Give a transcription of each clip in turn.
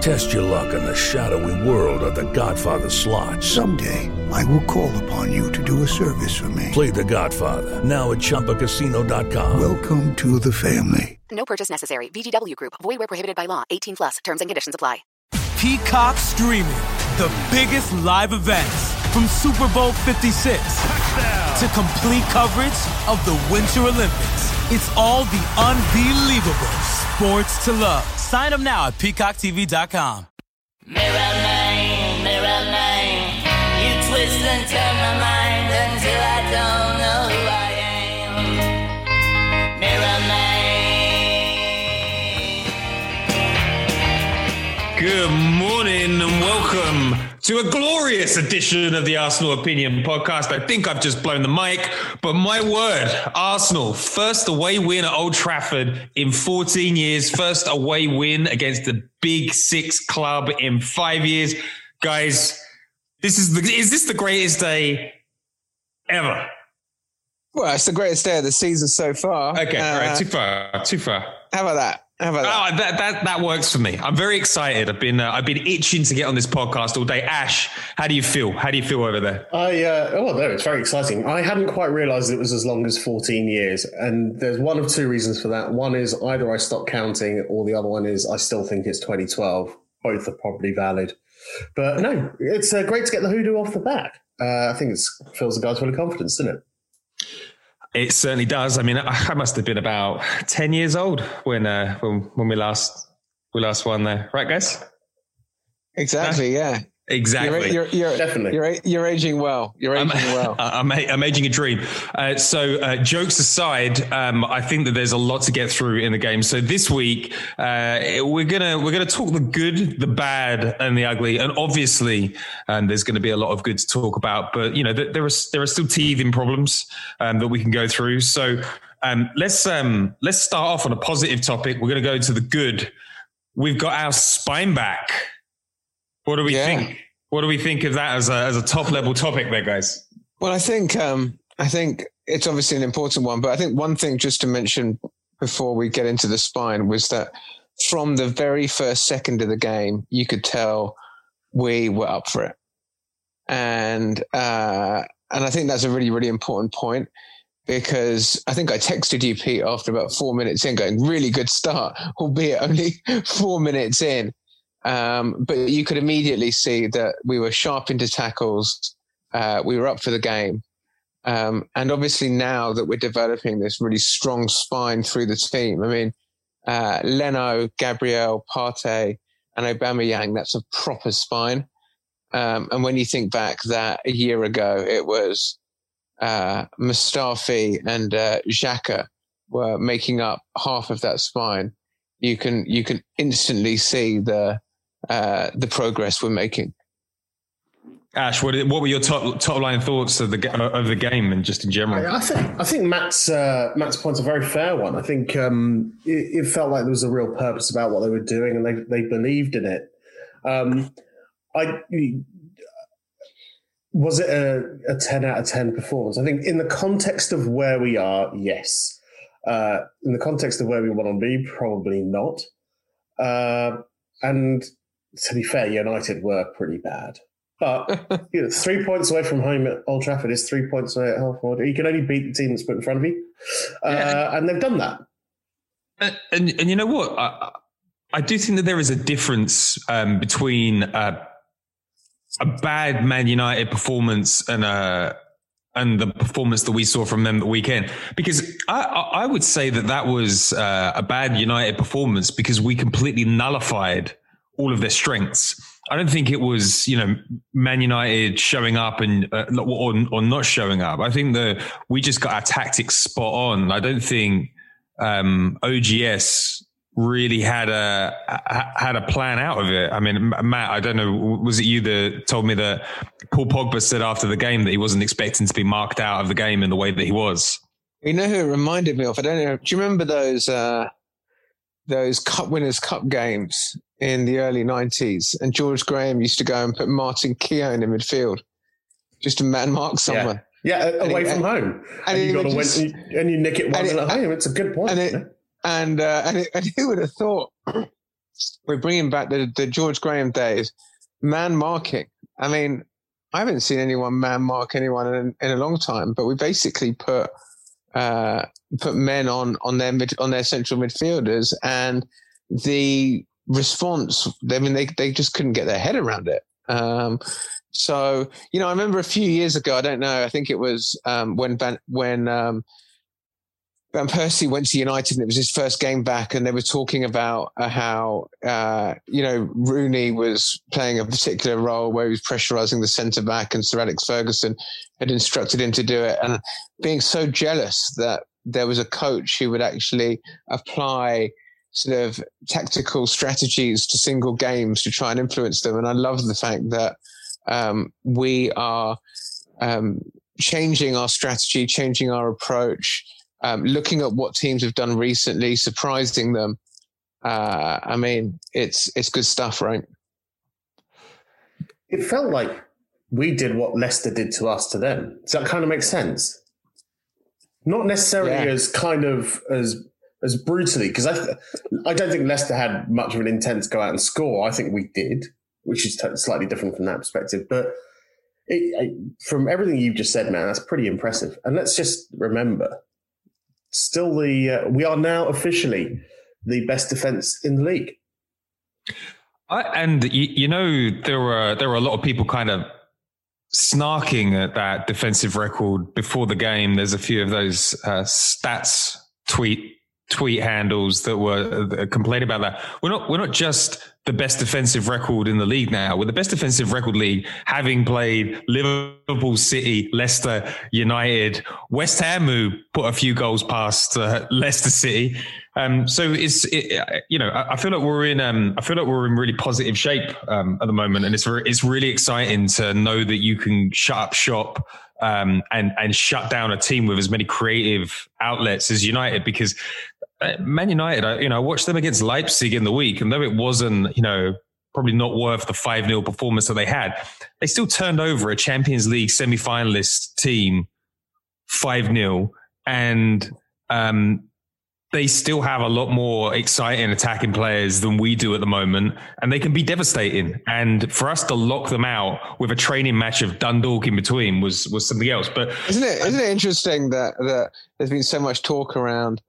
Test your luck in the shadowy world of The Godfather slot. Someday, I will call upon you to do a service for me. Play The Godfather now at ChumbaCasino.com. Welcome to the family. No purchase necessary. VGW Group. Void where prohibited by law. 18 plus. Terms and conditions apply. Peacock streaming the biggest live events from Super Bowl 56 to complete coverage of the Winter Olympics. It's all the unbelievable sports to love. Sign up now at peacocktv.com. Mirror man, mirror man, you twist and turn my mind until I don't know who I am. Mirror man. Good morning and welcome to a glorious edition of the Arsenal Opinion podcast. I think I've just blown the mic, but my word, Arsenal, first away win at Old Trafford in 14 years, first away win against the big six club in five years. Guys, this is the, is this the greatest day ever? Well, it's the greatest day of the season so far. Okay, all right, uh, too far, too far. How about that? How about that? Oh, that, that that works for me. I'm very excited. I've been uh, I've been itching to get on this podcast all day. Aash, how do you feel? How do you feel over there? I uh, oh no, it's very exciting. I hadn't quite realised it was as long as 14 years, and there's one of two reasons for that. One is either I stopped counting, or the other one is I still think it's 2012. Both are probably valid, but no, it's uh, great to get the hoodoo off the back. Uh, I think it fills the guys full of confidence, doesn't it? It certainly does. I mean, I must have been about ten years old when uh, when when we last we last won there, right, guys? Exactly. Yeah. Exactly. You're, you're, you're Definitely. You're, you're aging well. You're aging I'm, well. I'm, I'm aging a dream. Uh, so, uh, jokes aside, um, I think that there's a lot to get through in the game. So this week, uh, we're gonna we're gonna talk the good, the bad, and the ugly. And obviously, um, there's going to be a lot of good to talk about. But you know, th- there are there are still teething problems um, that we can go through. So um, let's um, let's start off on a positive topic. We're going to go to the good. We've got our spine back. What do we Yeah. think? What do we think of that as a as a top level topic, there, guys? Well, I think um, I think it's obviously an important one, but I think one thing just to mention before we get into the spine was that from the very first second of the game, you could tell we were up for it, and uh, and I think that's a really really important point because I think I texted you Pete after about four minutes in, going really good start, albeit only four minutes in. Um, but you could immediately see that we were sharp into tackles. Uh, we were up for the game. Um, and obviously now that we're developing this really strong spine through the team, I mean, uh, Leno, Gabriel, Partey, and Aubameyang, that's a proper spine. Um, and when you think back that a year ago, it was uh, Mustafi and uh, Xhaka were making up half of that spine. You can you can instantly see the uh, the progress we're making. Aash, what, what were your top top line thoughts of the of the game and just in general? I think I think Matt's uh, Matt's point's a very fair one. I think um, it, it felt like there was a real purpose about what they were doing, and they they believed in it. Um, I was it a, a ten out of ten performance? I think in the context of where we are, yes. Uh, in the context of where we want to be, probably not. Uh, and to be fair, United were pretty bad. But you know, three points away from home at Old Trafford is three points away at Half You can only beat the team that's put in front of you, uh, yeah. and they've done that. And, and, and you know what? I, I, do think that there is a difference um, between uh, a bad Man United performance and a and the performance that we saw from them the weekend. Because I, I would say that that was uh, a bad United performance because we completely nullified all of their strengths. I don't think it was, you know, Man United showing up and uh, or, or not showing up. I think that we just got our tactics spot on. I don't think um, OGS really had a had a plan out of it. I mean, Matt, I don't know, was it you that told me that Paul Pogba said after the game that he wasn't expecting to be marked out of the game in the way that he was? You know who it reminded me of? I don't know. Do you remember those uh, those Cup Winners' Cup games in the early '90s? And George Graham used to go and put Martin Keown in midfield just to man mark someone. Yeah, yeah away from home, and, and you got to just, win, and you nick it one at home. It's a good point. And it, and uh, and, it, and who would have thought we're bringing back the, the George Graham days, man marking. I mean, I haven't seen anyone man mark anyone in, in a long time, but we basically put uh, put men on on their mid, on their central midfielders, and the response. I mean, they they just couldn't get their head around it. Um, so you know, I remember a few years ago. I don't know. I think it was um, when when um, Van Persie went to United and it was his first game back, and they were talking about uh, how uh, you know Rooney was playing a particular role where he was pressurising the centre back, and Sir Alex Ferguson had instructed him to do it, and being so jealous that there was a coach who would actually apply sort of tactical strategies to single games to try and influence them, and I love the fact that um, we are um, changing our strategy, changing our approach um, looking at what teams have done recently, surprising them. Uh, I mean, it's it's good stuff, right? It felt like we did what Leicester did to us to them. Does that kind of make sense? Not necessarily yeah. as kind of as as brutally, because I I don't think Leicester had much of an intent to go out and score. I think we did, which is t- slightly different from that perspective. But it, it, from everything you've just said, man, that's pretty impressive. And let's just remember still the uh, we are now officially the best defense in the league. I, and you, you, know there were there were a lot of people kind of snarking at that defensive record before the game. There's a few of those uh, stats tweet tweet handles that were uh, complaining about that. We're not we're not just the best defensive record in the league now. We're the best defensive record league, having played Liverpool, City, Leicester, United, West Ham, who put a few goals past uh, Leicester City. Um, so it's it, you know I, I, feel like we're in um, I feel like we're in really positive shape um, at the moment, and it's re- it's really exciting to know that you can shut up shop. Um, and and shut down a team with as many creative outlets as United because Man United, I, you know, I watched them against Leipzig in the week, and though it wasn't, you know, probably not worth the 5 0 performance that they had, they still turned over a Champions League semi finalist team 5 0. And um, they still have a lot more exciting attacking players than we do at the moment, and they can be devastating. And for us to lock them out with a training match of Dundalk in between was was something else. But isn't it isn't it interesting that that there's been so much talk around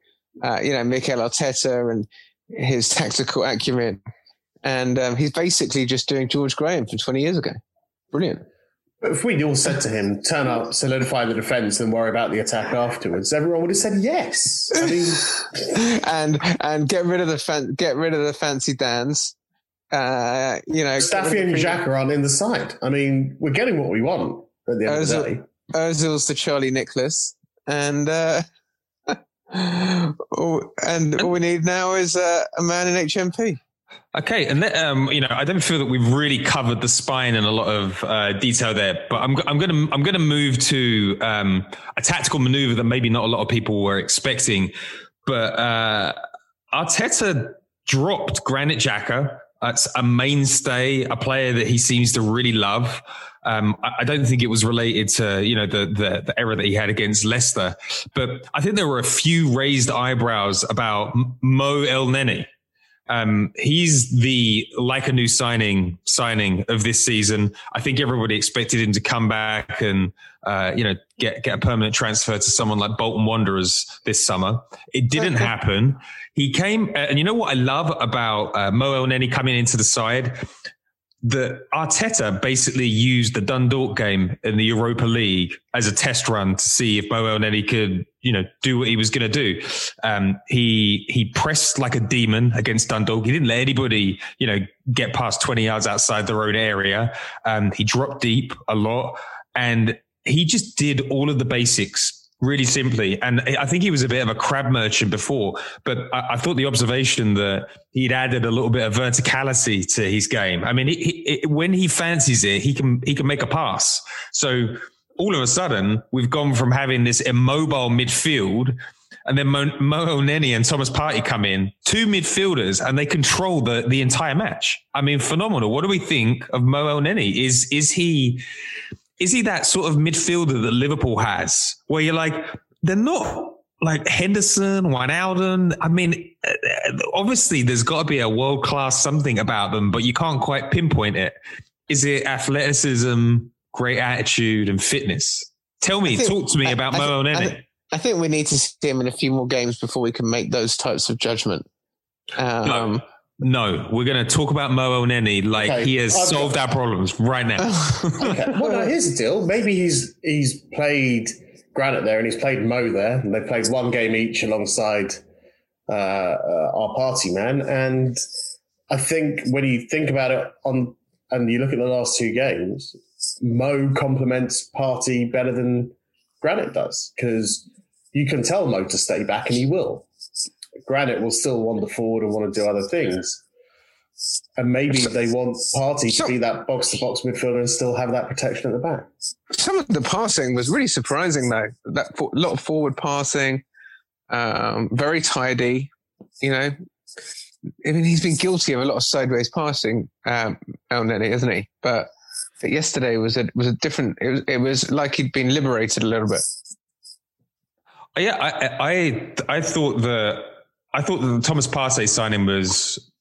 uh, you know, Mikel Arteta and his tactical acumen. And um, he's basically just doing George Graham from 20 years ago. Brilliant. But if we'd all said to him, turn up, solidify the defence, and worry about the attack afterwards, everyone would have said yes. I mean, and and get rid of the fan, get rid of the fancy dance. Uh, you know, Staffy and Xhaka aren't in the side. I mean, we're getting what we want at the end Ozil, of the day. Ozil's the Charlie Nicholas, and uh, oh, and all we need now is uh, a man in HMP. Okay, and then, um, you know, I don't feel that we've really covered the spine in a lot of uh, detail there, but I'm, I'm going to I'm going to move to um, a tactical maneuver that maybe not a lot of people were expecting, but uh, Arteta dropped Granit That's a mainstay, a player that he seems to really love. Um, I, don't think it was related to you know the, the the error that he had against Leicester, but I think there were a few raised eyebrows about Mo Elneny. Um, he's the like a new signing signing of this season. I think everybody expected him to come back and uh, you know get get a permanent transfer to someone like Bolton Wanderers this summer. It didn't happen. He came, and you know what I love about uh, Mo Elneny coming into the side that Arteta basically used the Dundalk game in the Europa League as a test run to see if Mo Elneny could, you know, do what he was going to do. Um, he he pressed like a demon against Dundalk. He didn't let anybody, you know, get past twenty yards outside their own area. Um, he dropped deep a lot, and he just did all of the basics really simply. And I think he was a bit of a crab merchant before, but I, I thought the observation that he'd added a little bit of verticality to his game. I mean, he, he, when he fancies it, he can he can make a pass. So all of a sudden, we've gone from having this immobile midfield. And then Mo, Mo Elneny and Thomas Partey come in, two midfielders, and they control the, the entire match. I mean, phenomenal. What do we think of Mo Elneny? Is is he is he that sort of midfielder that Liverpool has, where you're like, they're not like Henderson, Wijnaldum. I mean, obviously there's got to be a world class something about them, but you can't quite pinpoint it. Is it athleticism, great attitude, and fitness? Tell me, think, talk to me I, about I, Mo Elneny. I, think we need to see him in a few more games before we can make those types of judgment. Um, no. No, we're going to talk about Mo Elneny like okay. he has I've solved got... our problems right now. okay. Well, no, here's the deal. Maybe he's he's played Granit there and he's played Mo there, and they played one game each alongside uh, uh, our Partey man. And I think when you think about it on and you look at the last two games, Mo complements Partey better than Granit does because you can tell Mo to stay back and he will. Granit will still wander forward and want to do other things. And maybe they want Partey to be that box to box midfielder and still have that protection at the back. Some of the passing was really surprising, though. That a lot of forward passing, um, very tidy. You know, I mean, he's been guilty of a lot of sideways passing, um, Elneny, isn't he? But, but yesterday was a was a different. It was, it was like he'd been liberated a little bit. Yeah, I I, I thought that I thought the Thomas Partey signing was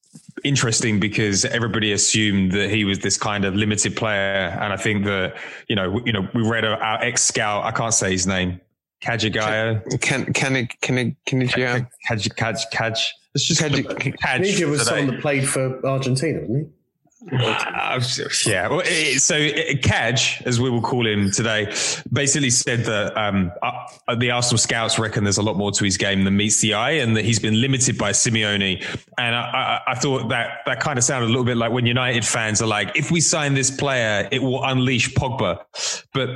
interesting because everybody assumed that he was this kind of limited player, and I think that you know, you know, we read our ex scout. I can't say his name. Kajagaya. Can can can can Kaj Kaj Kaj. It's just Kaj. Kaj was someone that played for Argentina, wasn't he? Uh, yeah. Well, so Kaj, as we will call him today, basically said that um, uh, the Arsenal scouts reckon there's a lot more to his game than meets the eye, and that he's been limited by Simeone. And I, I, I thought that that kind of sounded a little bit like when United fans are like, "If we sign this player, it will unleash Pogba." But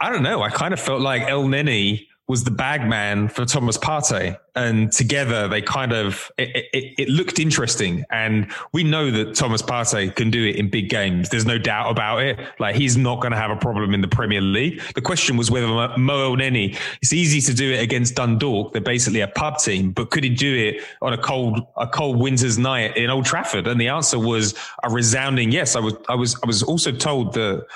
I don't know. I kind of felt like Elneny was the bagman for Thomas Partey. And together they kind of, it, it, it, looked interesting. And we know that Thomas Partey can do it in big games. There's no doubt about it. Like he's not going to have a problem in the Premier League. The question was whether Mo Elneny, it's easy to do it against Dundalk. They're basically a pub team, but could he do it on a cold, a cold winter's night in Old Trafford? And the answer was a resounding yes. I was, I was, I was also told that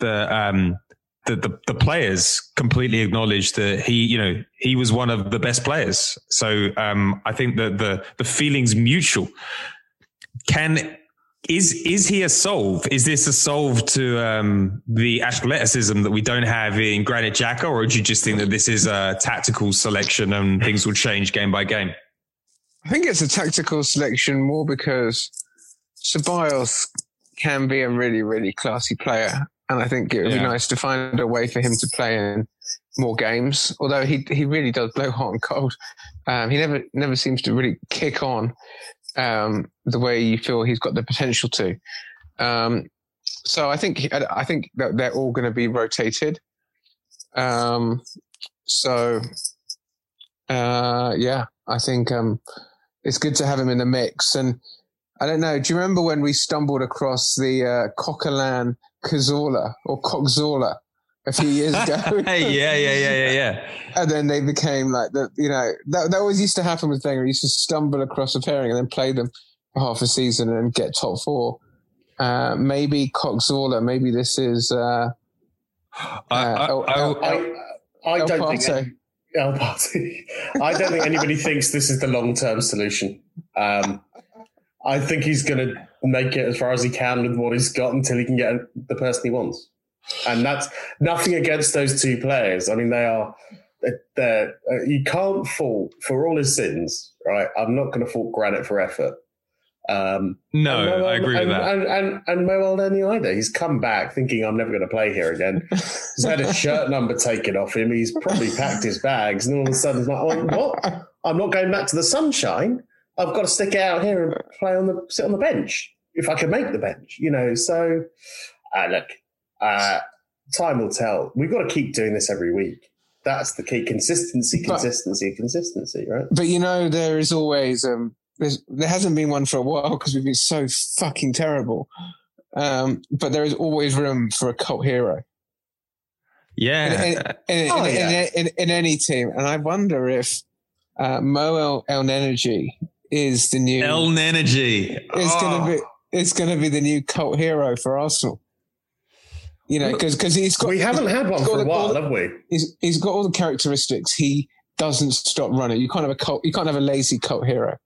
the, um, the, the, the players completely acknowledged that he, you know, he was one of the best players. So um, I think that the the feelings mutual. Can is is he a solve? Is this a solve to um, the athleticism that we don't have in Granit Xhaka, or do you just think that this is a tactical selection and things will change game by game? I think it's a tactical selection more because Ceballos can be a really, really classy player, and I think it would yeah. be nice to find a way for him to play in more games. Although he he really does blow hot and cold. Um, he never never seems to really kick on um, the way you feel he's got the potential to. Um, so I think I think that they're all going to be rotated. Um, so uh, yeah, I think um, it's good to have him in the mix. And I don't know. Do you remember when we stumbled across the uh, Coquelin Cazorla or Coxorla a few years ago. yeah, yeah, yeah, yeah, yeah. And then they became like the, you know, that, that always used to happen with Wenger. He used to stumble across a pairing and then play them half a season and get top four. Uh, maybe Coxola. Maybe this is. Uh, I, I, El- I- El- I, I don't think Paso. El Party. I don't think anybody thinks this is the long term solution. Um, I think he's going to make it as far as he can with what he's got until he can get the person he wants. And that's nothing against those two players. I mean, they are. They're, uh, you can't fault for all his sins, right? I'm not going to fault Granit for effort. Um, No, and Mo- I agree with and, that. And, and, and Mo Elneny either. He's come back thinking, I'm never going to play here again. He's had a shirt number taken off him. He's probably packed his bags. And all of a sudden, he's like, oh, what? I'm not going back to the sunshine. I've got to stick it out here and play on the sit on the bench if I can make the bench, you know. So, uh, look, uh, time will tell. We've got to keep doing this every week. That's the key: consistency, But- consistency, consistency. Right? But you know, there is always um, there's, there hasn't been one for a while because we've been so fucking terrible. Um, but there is always room for a cult hero yeah. in, in, in, Oh, in- yeah. in, in, in any team, and I wonder if uh, Mo El, El Energy is the new El Energy. It's Oh. going to be it's going to be the new cult hero for Arsenal. You know, because because he's got We haven't had one for a while, the- have we? he's he's got all the characteristics. He doesn't stop running. You can't have a cult. You can't have a lazy cult hero.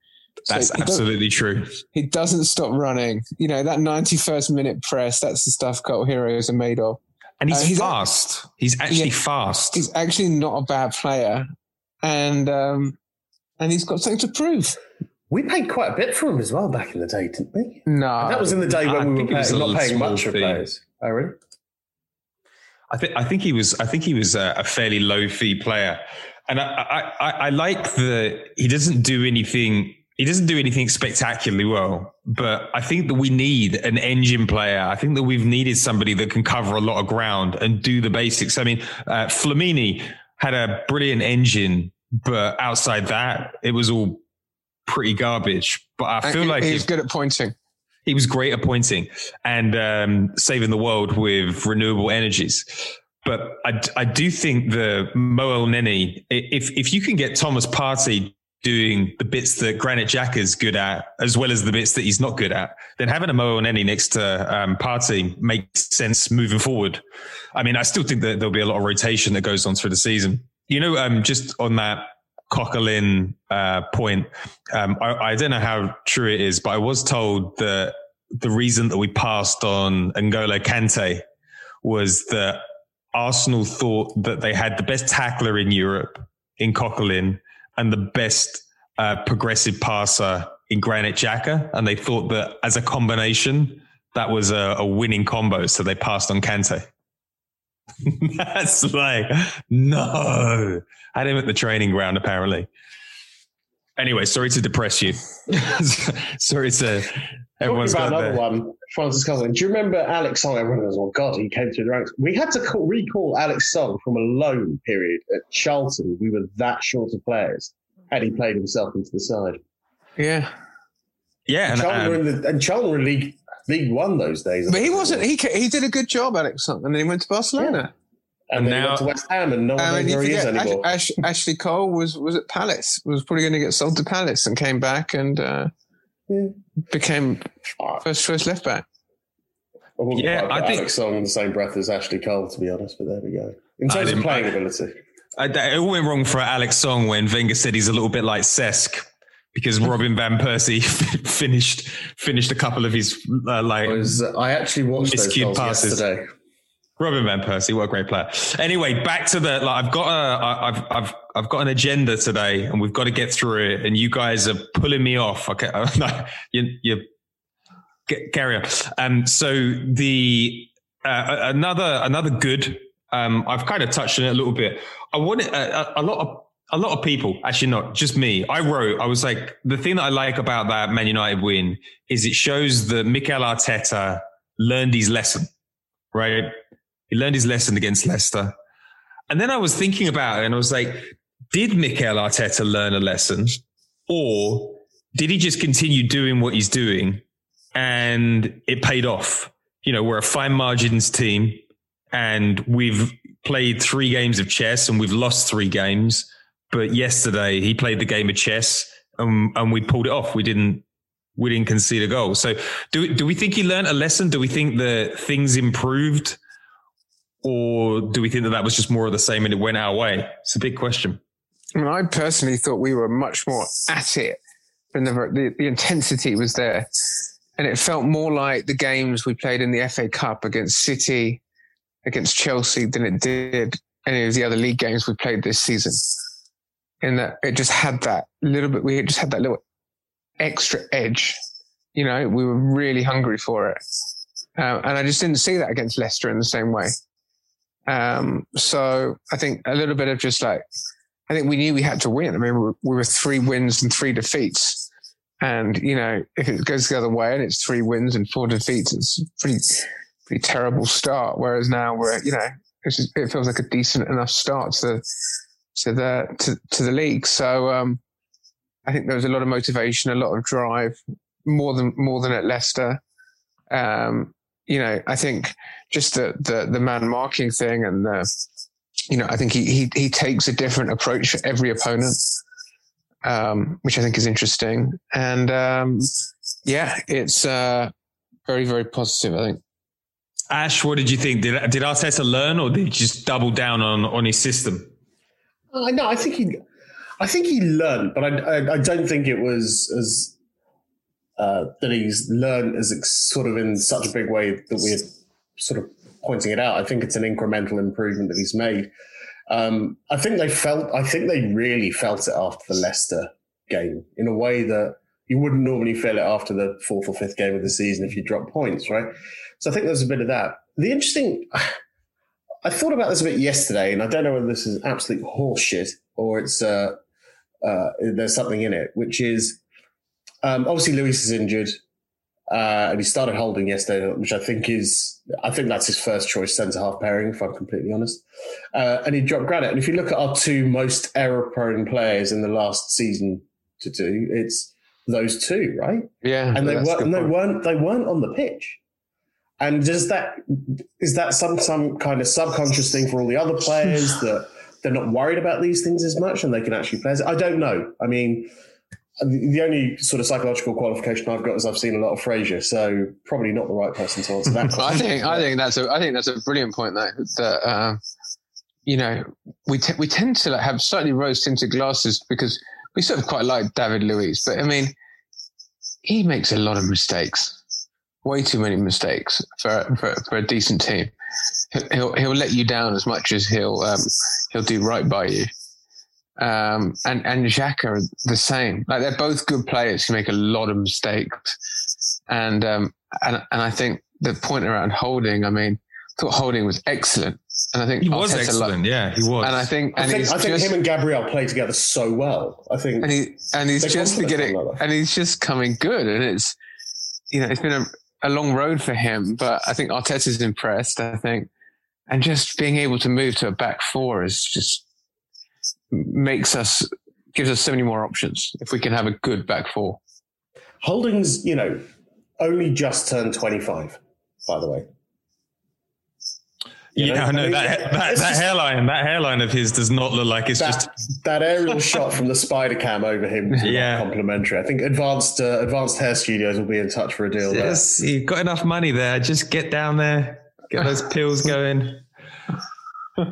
So That's he absolutely true. He doesn't stop running. You know that ninety-first minute press. That's the stuff cult heroes are made of. And he's, Uh, he's- fast. he's actually Yeah. fast. He's actually not a bad player, and um, and he's got something to prove. We paid quite a bit for him as well back in the day, didn't we? No, And that was in the day I when we think were paying, not paying small much for players. Oh, really? I think I think he was I think he was a, a fairly low fee player, and I, I, I, I like the he doesn't do anything he doesn't do anything spectacularly well, but I think that we need an engine player. I think that we've needed somebody that can cover a lot of ground and do the basics. I mean, uh, Flamini had a brilliant engine, but outside that, it was all pretty garbage. But I feel He- like he's if- good at pointing. he was great at pointing and um, saving the world with renewable energies. But I, I do think the Mo Elneny, if, if you can get Thomas Partey doing the bits that Granit Xhaka is good at, as well as the bits that he's not good at, then having a Mo Elneny next to um, Partey makes sense moving forward. I mean, I still think that there'll be a lot of rotation that goes on through the season. You know, um, just on that Coquelin uh, point, um, I, I don't know how true it is, but I was told that the reason that we passed on N'Golo Kante was that Arsenal thought that they had the best tackler in Europe in Coquelin and the best uh, progressive passer in Granit Xhaka, and they thought that as a combination, that was a, a winning combo, so they passed on Kante. That's like no. Had him at the training ground apparently. Anyway, sorry to depress you. sorry to everyone's Talking got about another their- one, Francis Coquelin. Do you remember Alex Song? Everyone goes, "Oh God, he came through the ranks." We had to call, recall Alex Song from a loan period at Charlton. We were that short of players, and he played himself into the side. Yeah, Yeah, And and, Charlton, um, were in the, and Charlton were in League League One those days. but he wasn't. He he did a good job, Alex, Song, and then he went to Barcelona. and then he now- went to West Ham, and no one Um, knows and you where he is forget, Ash, anymore. Ash, Ashley Cole was was at Palace. Was probably going to get sold to Palace and came back and uh, became first choice left back. I Yeah, quite I put think- Alex Song in the same breath as Ashley Cole, to be honest. But there we go. In terms of playing ability, I, it all went wrong for Alex Song when Wenger said he's a little bit like Cesc because Robin van Persie finished finished a couple of his uh, like I, was, I actually watched those goals passes. yesterday. Robin van Persie, what a great player. Anyway, back to the like I've got a I've I've I've got an agenda today and we've got to get through it and you guys are pulling me off. Okay, no, you you carry on. Um, so the uh, another another good. Um, I've kind of touched on it a little bit. I want a, a lot of a lot of people, actually not just me. I wrote, I was like, the thing that I like about that Man United win is it shows that Mikel Arteta learned his lesson, right? He learned his lesson against Leicester. And then I was thinking about it and I was like, did Mikel Arteta learn a lesson or did he just continue doing what he's doing and it paid off? You know, we're a fine margins team and we've played three games of chess and we've lost three games. But yesterday he played the game of chess and, and we pulled it off. We didn't, we didn't concede a goal. So do do we think he learned a lesson? Do we think that things improved, or do we think that that was just more of the same and it went our way? It's a big question. I mean, I personally thought we were much more at it, and the, the, the intensity was there, and it felt more like the games we played in the FA Cup against City, against Chelsea, than it did any of the other league games we played this season. In that it just had that little bit, we just had that little extra edge. You know, we were really hungry for it. Uh, and I just didn't see that against Leicester in the same way. Um, so I think a little bit of just like, I think we knew we had to win. I mean, we were, we were three wins and three defeats. And, you know, if it goes the other way and it's three wins and four defeats, it's pretty, pretty terrible start. Whereas now we're, you know, it feels like a decent enough start to, to the, to, to the league. So, um, I think there was a lot of motivation, a lot of drive, more than, more than at Leicester. Um, you know, I think just the, the, the man marking thing and the, you know, I think he, he, he takes a different approach for every opponent, um, which I think is interesting. And, um, yeah, it's, uh, very, very positive, I think. Aash, what did you think? Did, did Arteta learn or did he just double down on, on his system? Uh, no, I think he, I think he learned, but I, I, I don't think it was as uh, that he's learned as sort of in such a big way that we're sort of pointing it out. I think it's an incremental improvement that he's made. Um, I think they felt, I think they really felt it after the Leicester game in a way that you wouldn't normally feel it after the fourth or fifth game of the season if you drop points, right? So I think there's a bit of that. The interesting, I thought about this a bit yesterday, and I don't know whether this is absolute horseshit or it's uh, uh, there's something in it, which is um, obviously Luiz is injured, uh, and he started holding yesterday, which I think is I think that's his first choice centre half pairing, if I'm completely honest. Uh, and he dropped Granit. And if you look at our two most error prone players in the last season to do, it's those two, right? Yeah, and they weren't and they weren't they weren't on the pitch. And does that is that some some kind of subconscious thing for all the other players that they're not worried about these things as much and they can actually play? As I don't know. I mean, the only sort of psychological qualification I've got is I've seen a lot of Fraser, so probably not the right person to answer that. I think I think that's a I think that's a brilliant point that that uh, you know we t- we tend to like have slightly rose tinted glasses because we sort of quite like David Luiz, but I mean he makes a lot of mistakes, way too many mistakes for for, for a decent team. He'll he'll let you down as much as he'll um, he'll do right by you. Um, and and Xhaka are the same. Like they're both good players who make a lot of mistakes, and um, and and I think the point around Holding. I mean, I thought Holding was excellent, and I think he was Arteta excellent. yeah, he was. And I think I think, he's I think just, him and Gabriel play together so well. I think and he and he's just complement getting and he's just coming good, and it's you know it's been a, a long road for him, but I think Arteta's impressed. I think, and just being able to move to a back four is just makes us gives us so many more options if we can have a good back four. Holding's, you know, only just turned 25, by the way. You yeah, know, I know I mean, that that, that just- hairline. That hairline of his does not look like it's that, just. that aerial shot from the spider cam over him was Yeah. yeah. complimentary. I think advanced uh, advanced hair studios will be in touch for a deal there. Yes, you've got enough money there. Just get down there, get those pills going.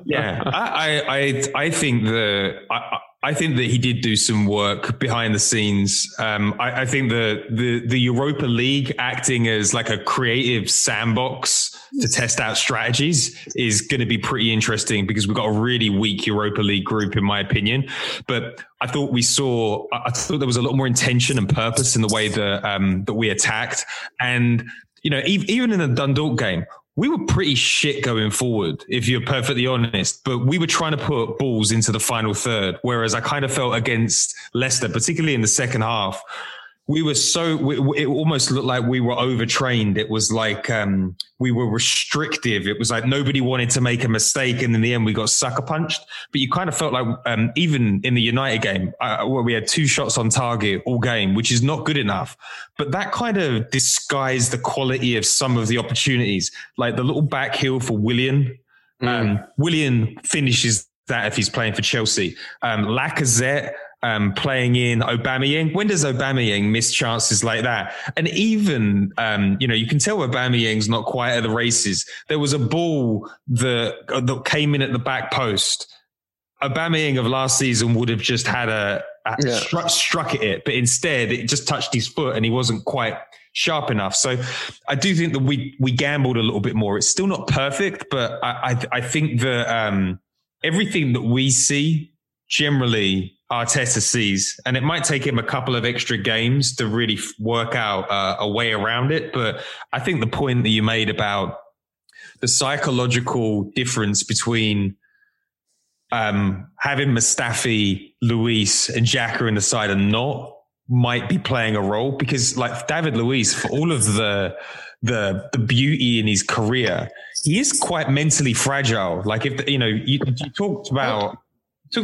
Yeah, I, I, I, I think the, I, I think that he did do some work behind the scenes. Um, I, I think the, the, the Europa League acting as like a creative sandbox to test out strategies is going to be pretty interesting because we've got a really weak Europa League group, in my opinion. But I thought we saw, I thought there was a lot more intention and purpose in the way that, um, that we attacked. And, you know, even in the Dundalk game, we were pretty shit going forward, if you're perfectly honest. But we were trying to put balls into the final third, whereas I kind of felt against Leicester, particularly in the second half, we were so we, it almost looked like we were overtrained. It was like um, we were restrictive. It was like nobody wanted to make a mistake, and in the end, we got sucker punched. But you kind of felt like um, even in the United game, uh, where we had two shots on target all game, which is not good enough. But that kind of disguised the quality of some of the opportunities, like the little back heel for Willian. Um, Willian finishes that if he's playing for Chelsea. Um, Lacazette um, playing in Aubameyang. When does Aubameyang miss chances like that? And even, um, you know, you can tell Aubameyang's not quite at the races. There was a ball that, that came in at the back post. Aubameyang of last season would have just had a, a Yeah. struck, struck at it, but instead it just touched his foot and he wasn't quite sharp enough. So I do think that we we gambled a little bit more. It's still not perfect, but I I, I think that um, everything that we see generally Arteta sees, and it might take him a couple of extra games to really work out uh, a way around it. But I think the point that you made about the psychological difference between um, having Mustafi, Luiz, and Xhaka in the side and not might be playing a role because, like David Luiz, for all of the the the beauty in his career, he is quite mentally fragile. Like if you know, you, you talked about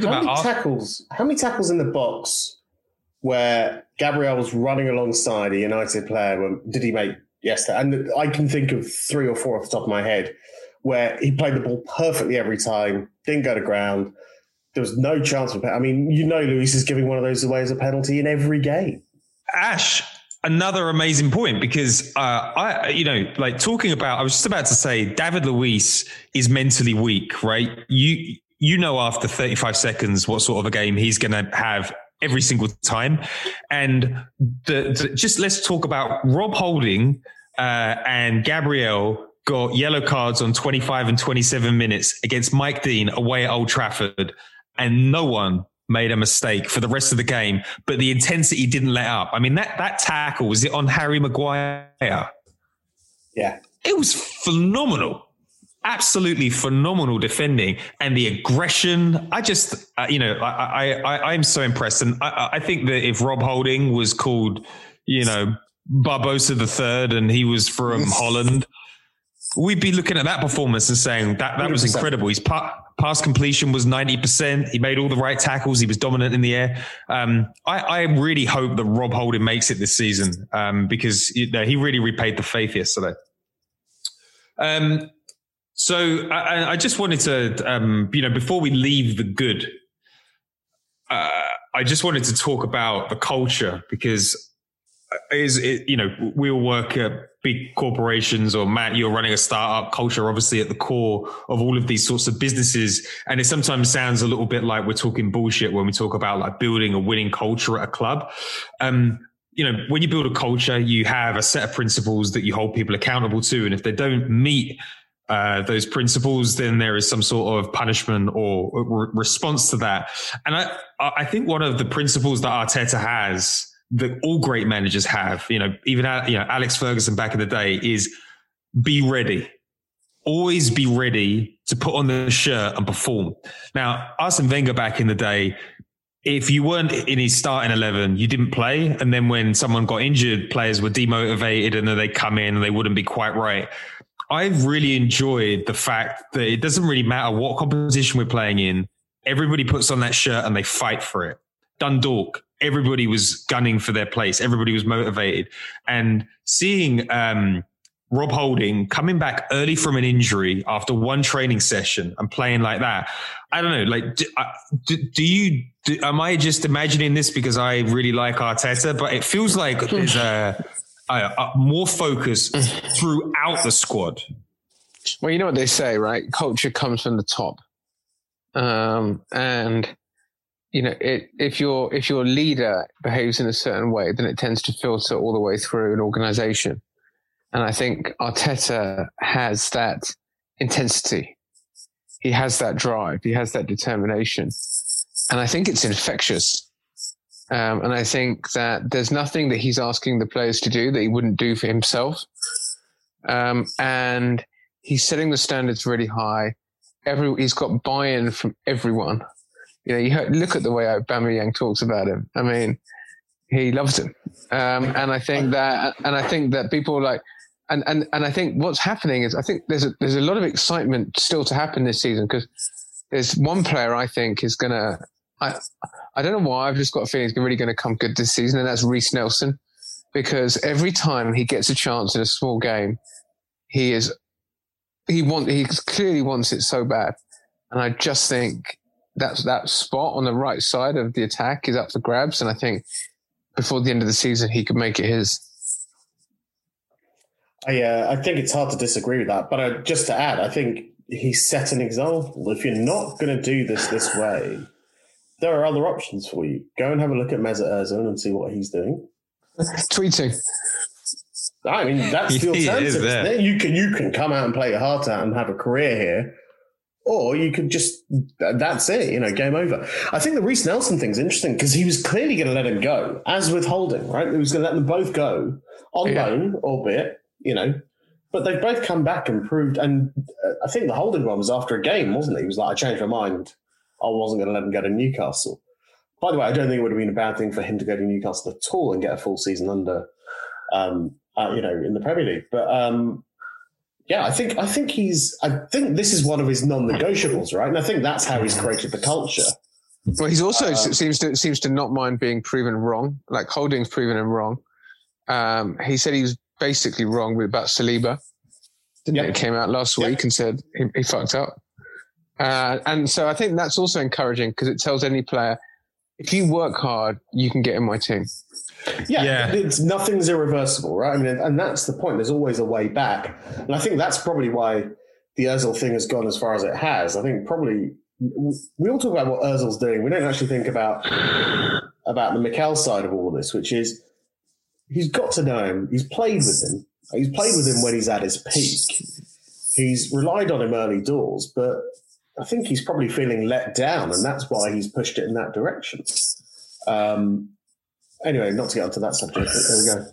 talked How about many tackles? How many tackles in the box where Gabriel was running alongside a United player? When, did he make yesterday? And I can think of three or four off the top of my head where he played the ball perfectly every time, didn't go to ground. There was no chance of. I mean, you know, Luiz is giving one of those away as a penalty in every game. Aash, another amazing point because uh, I, you know, like talking about, I was just about to say, David Luiz is mentally weak, right? You, you know, after 35 seconds, what sort of a game he's going to have every single time. And the, the, just let's talk about Rob Holding uh, and Gabriel got yellow cards on 25 and 27 minutes against Mike Dean away at Old Trafford, and no one made a mistake for the rest of the game, but the intensity didn't let up. I mean, that, that tackle, was it on Harry Maguire? Yeah. It was phenomenal. Absolutely phenomenal defending and the aggression. I just, uh, you know, I, I, I, I'm so impressed. And I, I think that if Rob Holding was called, you know, Barbosa the third and he was from Holland, we'd be looking at that performance and saying that that was incredible. His pa- pass completion was 90%. He made all the right tackles. He was dominant in the air. Um, I, I really hope that Rob Holding makes it this season um, because you know, he really repaid the faith yesterday. Um, so I, I- just wanted to, um, you know, before we leave the good, uh, I just wanted to talk about the culture because is it, you know, we all work at big corporations or Matt, you're running a startup culture, obviously at the core of all of these sorts of businesses. And it sometimes sounds a little bit like we're talking bullshit when we talk about like building a winning culture at a club. Um, you know, when you build a culture, you have a set of principles that you hold people accountable to. And if they don't meet uh, those principles, then there is some sort of punishment or re- response to that. And I, I think one of the principles that Arteta has that all great managers have, you know, even you know Alex Ferguson back in the day, is be ready. Always be ready to put on the shirt and perform. Now, Arsene Wenger back in the day, if you weren't in his starting 11, you didn't play. And then when someone got injured, players were demotivated and then they come in and they wouldn't be quite right. I've really enjoyed the fact that it doesn't really matter what competition we're playing in. Everybody puts on that shirt and they fight for it. Dundalk, everybody was gunning for their place. Everybody was motivated. And seeing um, Rob Holding coming back early from an injury after one training session and playing like that, I don't know. Like, do, uh, do, do you? Do, am I just imagining this because I really like Arteta? But it feels like there's a, a more focus throughout the squad. Well, you know what they say, right? Culture comes from the top, um, and you know, it, if your if your leader behaves in a certain way, then it tends to filter all the way through an organization. And I think Arteta has that intensity. He has that drive. He has that determination, and I think it's infectious. Um, and I think that there's nothing that he's asking the players to do that he wouldn't do for himself. Um, and he's setting the standards really high. Every he's got buy-in from everyone. You know, you heard, look at the way Aubameyang talks about him. I mean, he loves him, um, and I think that, and I think that people like, and and and I think what's happening is I think there's a there's a lot of excitement still to happen this season because there's one player I think is gonna. I I don't know why I've just got a feeling he's really going to come good this season, and that's Reiss Nelson, because every time he gets a chance in a small game, he is he want he clearly wants it so bad, and I just think that that spot on the right side of the attack is up for grabs, and I think before the end of the season he could make it his. I, uh, I think it's hard to disagree with that. But uh, just to add, I think he set an example. If you're not going to do this this way, there are other options for you. Go and have a look at Mesut Ozil and see what he's doing. Tweeting. I mean, that's the He is alternative. there. isn't it? You can you can come out and play your heart out and have a career here, or you could just that's it. You know, game over. I think the Reiss Nelson thing's interesting because he was clearly going to let him go, as with Holding, right? He was going to let them both go on Yeah. loan, albeit you know. But they've both come back and proved, and uh, I think the Holding one was after a game, wasn't it? He was like, "I changed my mind. I wasn't going to let him go to Newcastle." By the way, I don't think it would have been a bad thing for him to go to Newcastle at all and get a full season under, um, uh, you know, in the Premier League. But um, yeah, I think I think he's I think this is one of his non-negotiables, right? And I think that's how he's created the culture. Well, he's also Um, seems to seems to not mind being proven wrong. Like Holding's proven him wrong. Um, he said he was basically wrong about Saliba. Didn't Yep. it? Came out last week and said he, he fucked up. Uh, and so I think that's also encouraging because it tells any player if you work hard, you can get in my team. Yeah, Yeah. it's nothing's irreversible, right? I mean, and that's the point. There's always a way back, and I think that's probably why the Özil thing has gone as far as it has. I think probably we all talk about what Özil's doing. We don't actually think about about the Mikel side of all of this, which is he's got to know him. He's played with him. He's played with him when he's at his peak. He's relied on him early doors, but I think he's probably feeling let down, and that's why he's pushed it in that direction. Um, anyway, not to get onto that subject, but there we go.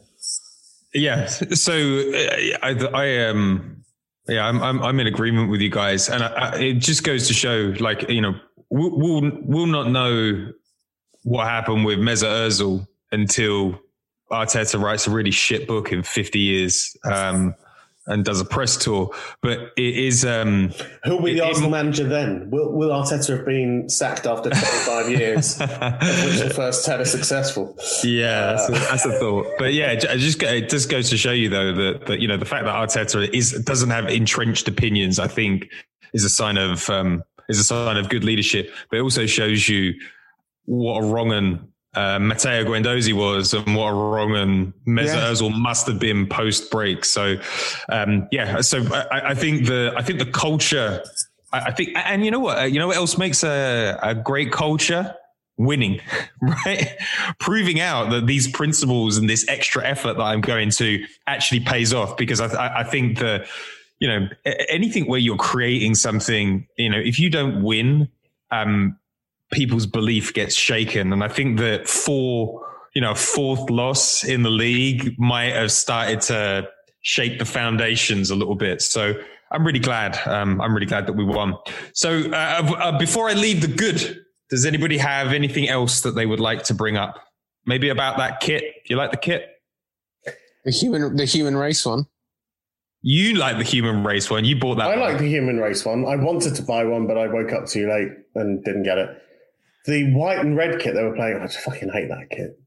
Yeah. So uh, I, I um, yeah, I'm, I'm, I'm in agreement with you guys, and I, I, it just goes to show, like, you know, we'll, we'll, we'll not know what happened with Mesut Ozil until Arteta writes a really shit book in 50 years. Um, and does a press tour, but it is. Um, Who'll be the Arsenal manager then? Will, will Arteta have been sacked after 25 years, which the first 10 are successful? Yeah, that's, a, that's a thought. But yeah, it just it just goes to show you though that, that you know the fact that Arteta is doesn't have entrenched opinions, I think, is a sign of um, is a sign of good leadership. But it also shows you what a wrong and uh, Matteo Guendouzi was, and what a wrong and Mesut Yeah. Ozil must have been post break. So um, yeah, so I, I think the I think the culture. I I think, and you know what? Uh, You know what else makes a, a great culture? Winning, right? Proving out that these principles and this extra effort that I'm going to actually pays off because I, I I think that, you know, anything where you're creating something, you know, if you don't win, um, people's belief gets shaken. And I think that four, you know, fourth loss in the league might have started to shake the foundations a little bit. So I'm really glad. Um, I'm really glad that we won. So uh, uh, before I leave the good, does anybody have anything else that they would like to bring up? Maybe about that kit. Do you like the kit? The human, the human race one. You like the human race one. You bought that. I one. like the human race one. I wanted to buy one, but I woke up too late and didn't get it. The white and red kit they were playing, I just fucking hate that kit.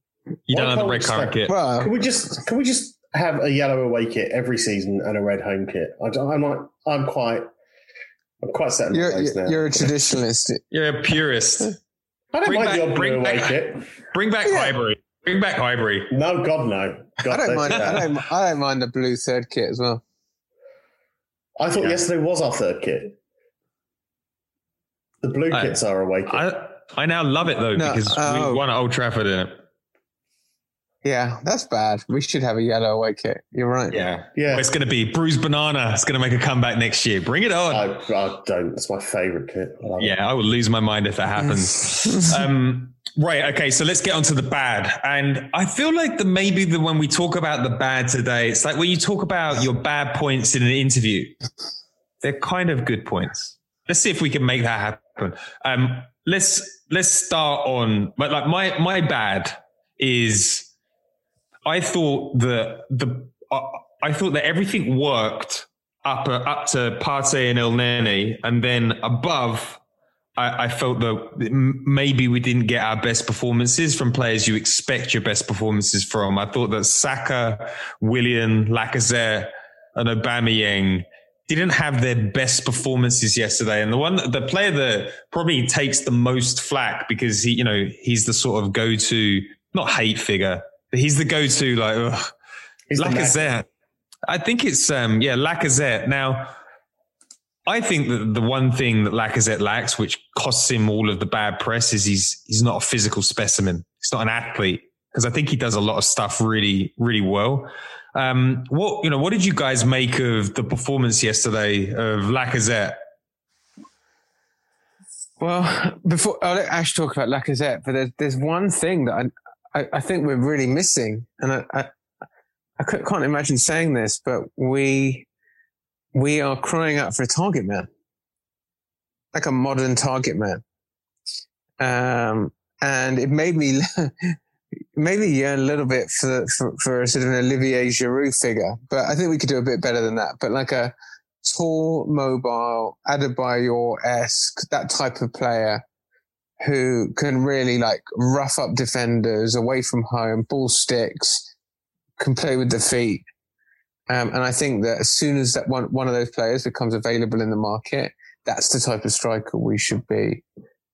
You don't have the can't red we current just- kit. Well, Can we just can we just have a yellow away kit every season and a red home kit? I, don't- I'm like I'm quite I'm quite set in my you're, now. you're a traditionalist. You're a purist. I don't bring mind the back- odd bring away back- kit. Bring back Highbury. Bring back Highbury. No, God no. God, I don't mind. do. I don't. I don't mind the blue third kit as well. I thought Yeah. yesterday was our third kit. The blue I- kits are away kit. I I now love it though No, because oh. we won at Old Trafford in it. Yeah, that's bad. We should have a yellow away kit. You're right. Yeah, Yeah. It's going to be Bruised Banana. It's going to make a comeback next year. Bring it on. I, I don't. It's my favourite kit. I love it. yeah, I will lose my mind if that happens. um, right. Okay. So let's get on to the bad. And I feel like the maybe the when we talk about the bad today, it's like when you talk about your bad points in an interview, they're kind of good points. Let's see if we can make that happen. Um, let's let's start on. But like my my bad is, I thought that the uh, I thought that everything worked up uh, up to Partey and Elneny, and then above, I, I felt that maybe we didn't get our best performances from players you expect your best performances from. I thought that Saka, Willian, Lacazette, and Aubameyang didn't have their best performances yesterday. And the one, the player that probably takes the most flack because he, you know, he's the sort of go to, not hate figure, but he's the go to like, ugh, Lacazette. I think it's, um, yeah, Lacazette. Now, I think that the one thing that Lacazette lacks, which costs him all of the bad press, is he's he's not a physical specimen. He's not an athlete because I think he does a lot of stuff really, really well. Um, what you know, what did you guys make of the performance yesterday of Lacazette? Well, before I'll let Aash talk about Lacazette, but there's there's one thing that I I, I think we're really missing, and I, I I can't imagine saying this, but we we are crying out for a target man, like a modern target man. Um, and it made me maybe yearn a little bit for, for, for a sort of an Olivier Giroud figure, but I think we could do a bit better than that. But like a tall, mobile, Adebayor esque, that type of player who can really like rough up defenders away from home, ball sticks, can play with the feet. Um, and I think that as soon as that one, one of those players becomes available in the market, that's the type of striker we should be,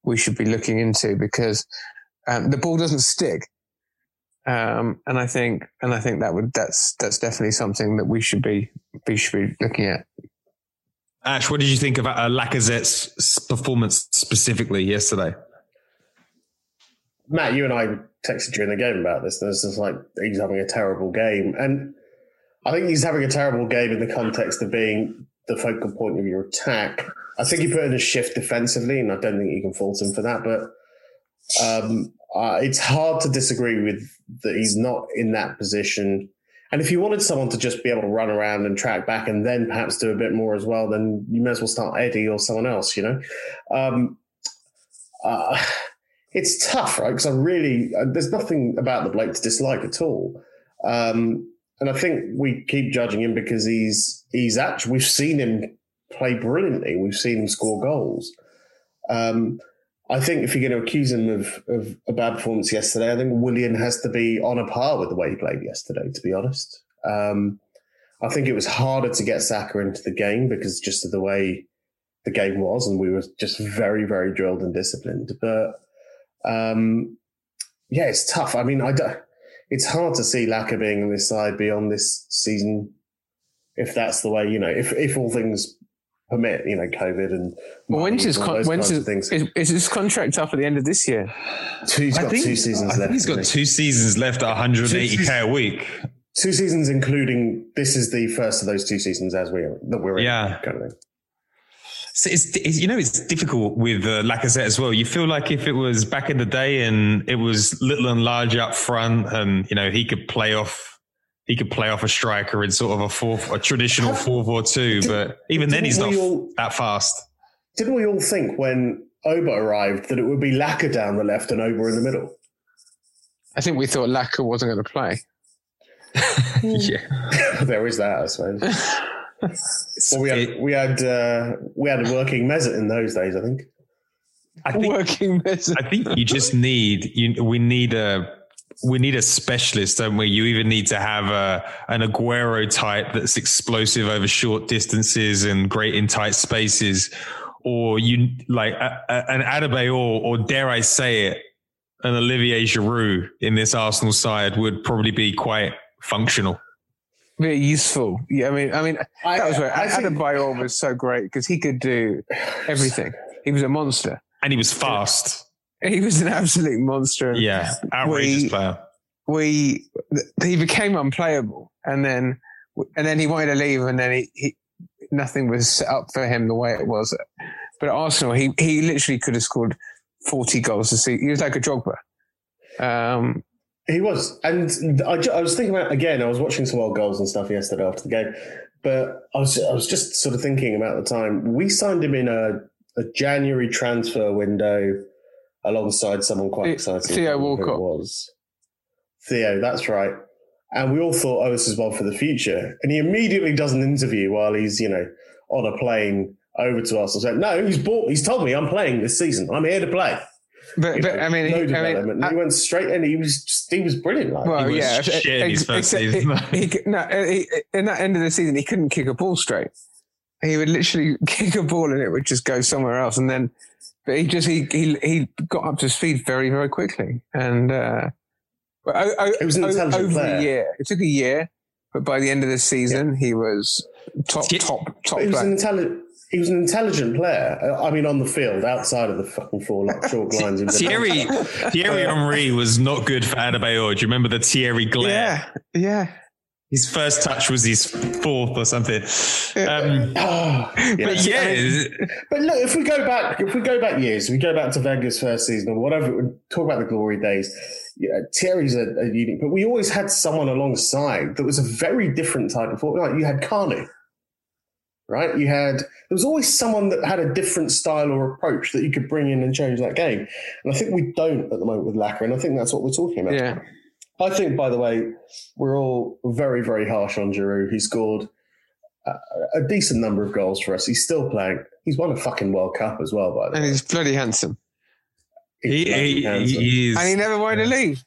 we should be looking into because um, the ball doesn't stick. Um, and I think, and I think that would, that's, that's definitely something that we should be, we should be looking at. Aash, what did you think about uh, Lacazette's performance specifically yesterday? Matt, you and I texted during the game about this. There's just like he's having a terrible game, and I think he's having a terrible game in the context of being the focal point of your attack. I think he put in a shift defensively, and I don't think you can fault him for that. But um, uh, it's hard to disagree with that he's not in that position. And if you wanted someone to just be able to run around and track back and then perhaps do a bit more as well, then you may as well start Eddie or someone else, you know? Um, uh, it's tough, right? Because I really, uh, there's nothing about the Blake to dislike at all. Um, and I think we keep judging him because he's, he's actually, we've seen him play brilliantly. We've seen him score goals. Um, I think if you're going to accuse him of, of a bad performance yesterday, I think Willian has to be on a par with the way he played yesterday, to be honest. Um, I think it was harder to get Saka into the game because just of the way the game was, and we were just very, very drilled and disciplined. But um, yeah, it's tough. I mean, I don't, it's hard to see Laka being on this side beyond this season if that's the way, you know, if, if all things permit, you know, COVID and well, when's his con- when's his, is, is, his contract up at the end of this year? He's got think, two seasons I left. he's got two seasons left at 180k a week. Two seasons, including this is the first of those two seasons as we are that we're yeah. in, kind of thing. So it's, it's, you know it's difficult with uh, Lacazette as well. You feel like if it was back in the day and it was little and large up front, and you know he could play off he could play off a striker in sort of a four, a traditional four four two. But even then, he's not all, that fast. Didn't we all think when Oba arrived that it would be Laka down the left and Oba in the middle? I think we thought Laka wasn't going to play. yeah, there is that, I suppose. well, we had we had uh, we had a working Mesut in those days, I think. I think working Mesut. I think you just need you. We need a we need a specialist, don't we? You even need to have a an Aguero type that's explosive over short distances and great in tight spaces, or you like a, a, an Adebayor, or, or dare I say it, an Olivier Giroud in this Arsenal side would probably be quite functional. Very useful. Yeah, I mean, I mean, that was where I Adebayor was so great because he could do everything. He was a monster, and he was fast. He was an absolute monster. Yeah, outrageous we, player. We he became unplayable, and then and then he wanted to leave, and then he, he nothing was set up for him the way it was. But at Arsenal, he he literally could have scored forty goals a season. He was like a Drogba. Um, he was, and I, I was thinking about again. I was watching some old goals and stuff yesterday after the game, but I was I was just sort of thinking about the time we signed him in a, a January transfer window alongside someone quite exciting. Theo Walcott was Theo. That's right. And we all thought, oh, this is one for the future. And he immediately does an interview while he's, you know, on a plane over to us and said, no, he's bought, he's told me I'm playing this season. I'm here to play. But, but I mean, no he, development. I mean, he went straight in. He was just, he was brilliant. Like, well, was yeah, shit his first season. He, he, no, he, in that end of the season, he couldn't kick a ball straight. he would literally kick a ball and it would just go somewhere else. And then, but he just he he he got up to speed very very quickly. And uh, o- o- It was an intelligent over player. the year. It took a year, but by the end of the season, he was top top top He was an intelligent. He was an intelligent player. Uh, I mean, on the field, outside of the fucking four like chalk lines. in Thierry Thierry Henry was not good for Adebayor. Do you remember the Thierry glare? Yeah, yeah. His first touch was his fourth or something. Um, Oh, but yeah, But look, if we go back, if we go back years, we go back to Wenger's first season or whatever. we Talk about the glory days. Yeah, Thierry's a, a unique, but we always had someone alongside that was a very different type of footballer. Like you had Carney, right? You had there was always someone that had a different style or approach that you could bring in and change that game. And I think we don't at the moment with Laka, and I think that's what we're talking about. Yeah. I think, by the way, we're all very, very harsh on Giroud. He scored a, a decent number of goals for us. He's still playing. He's won a fucking World Cup as well, by the And way. And he's bloody handsome. he, he, he is. And he never wanted to leave.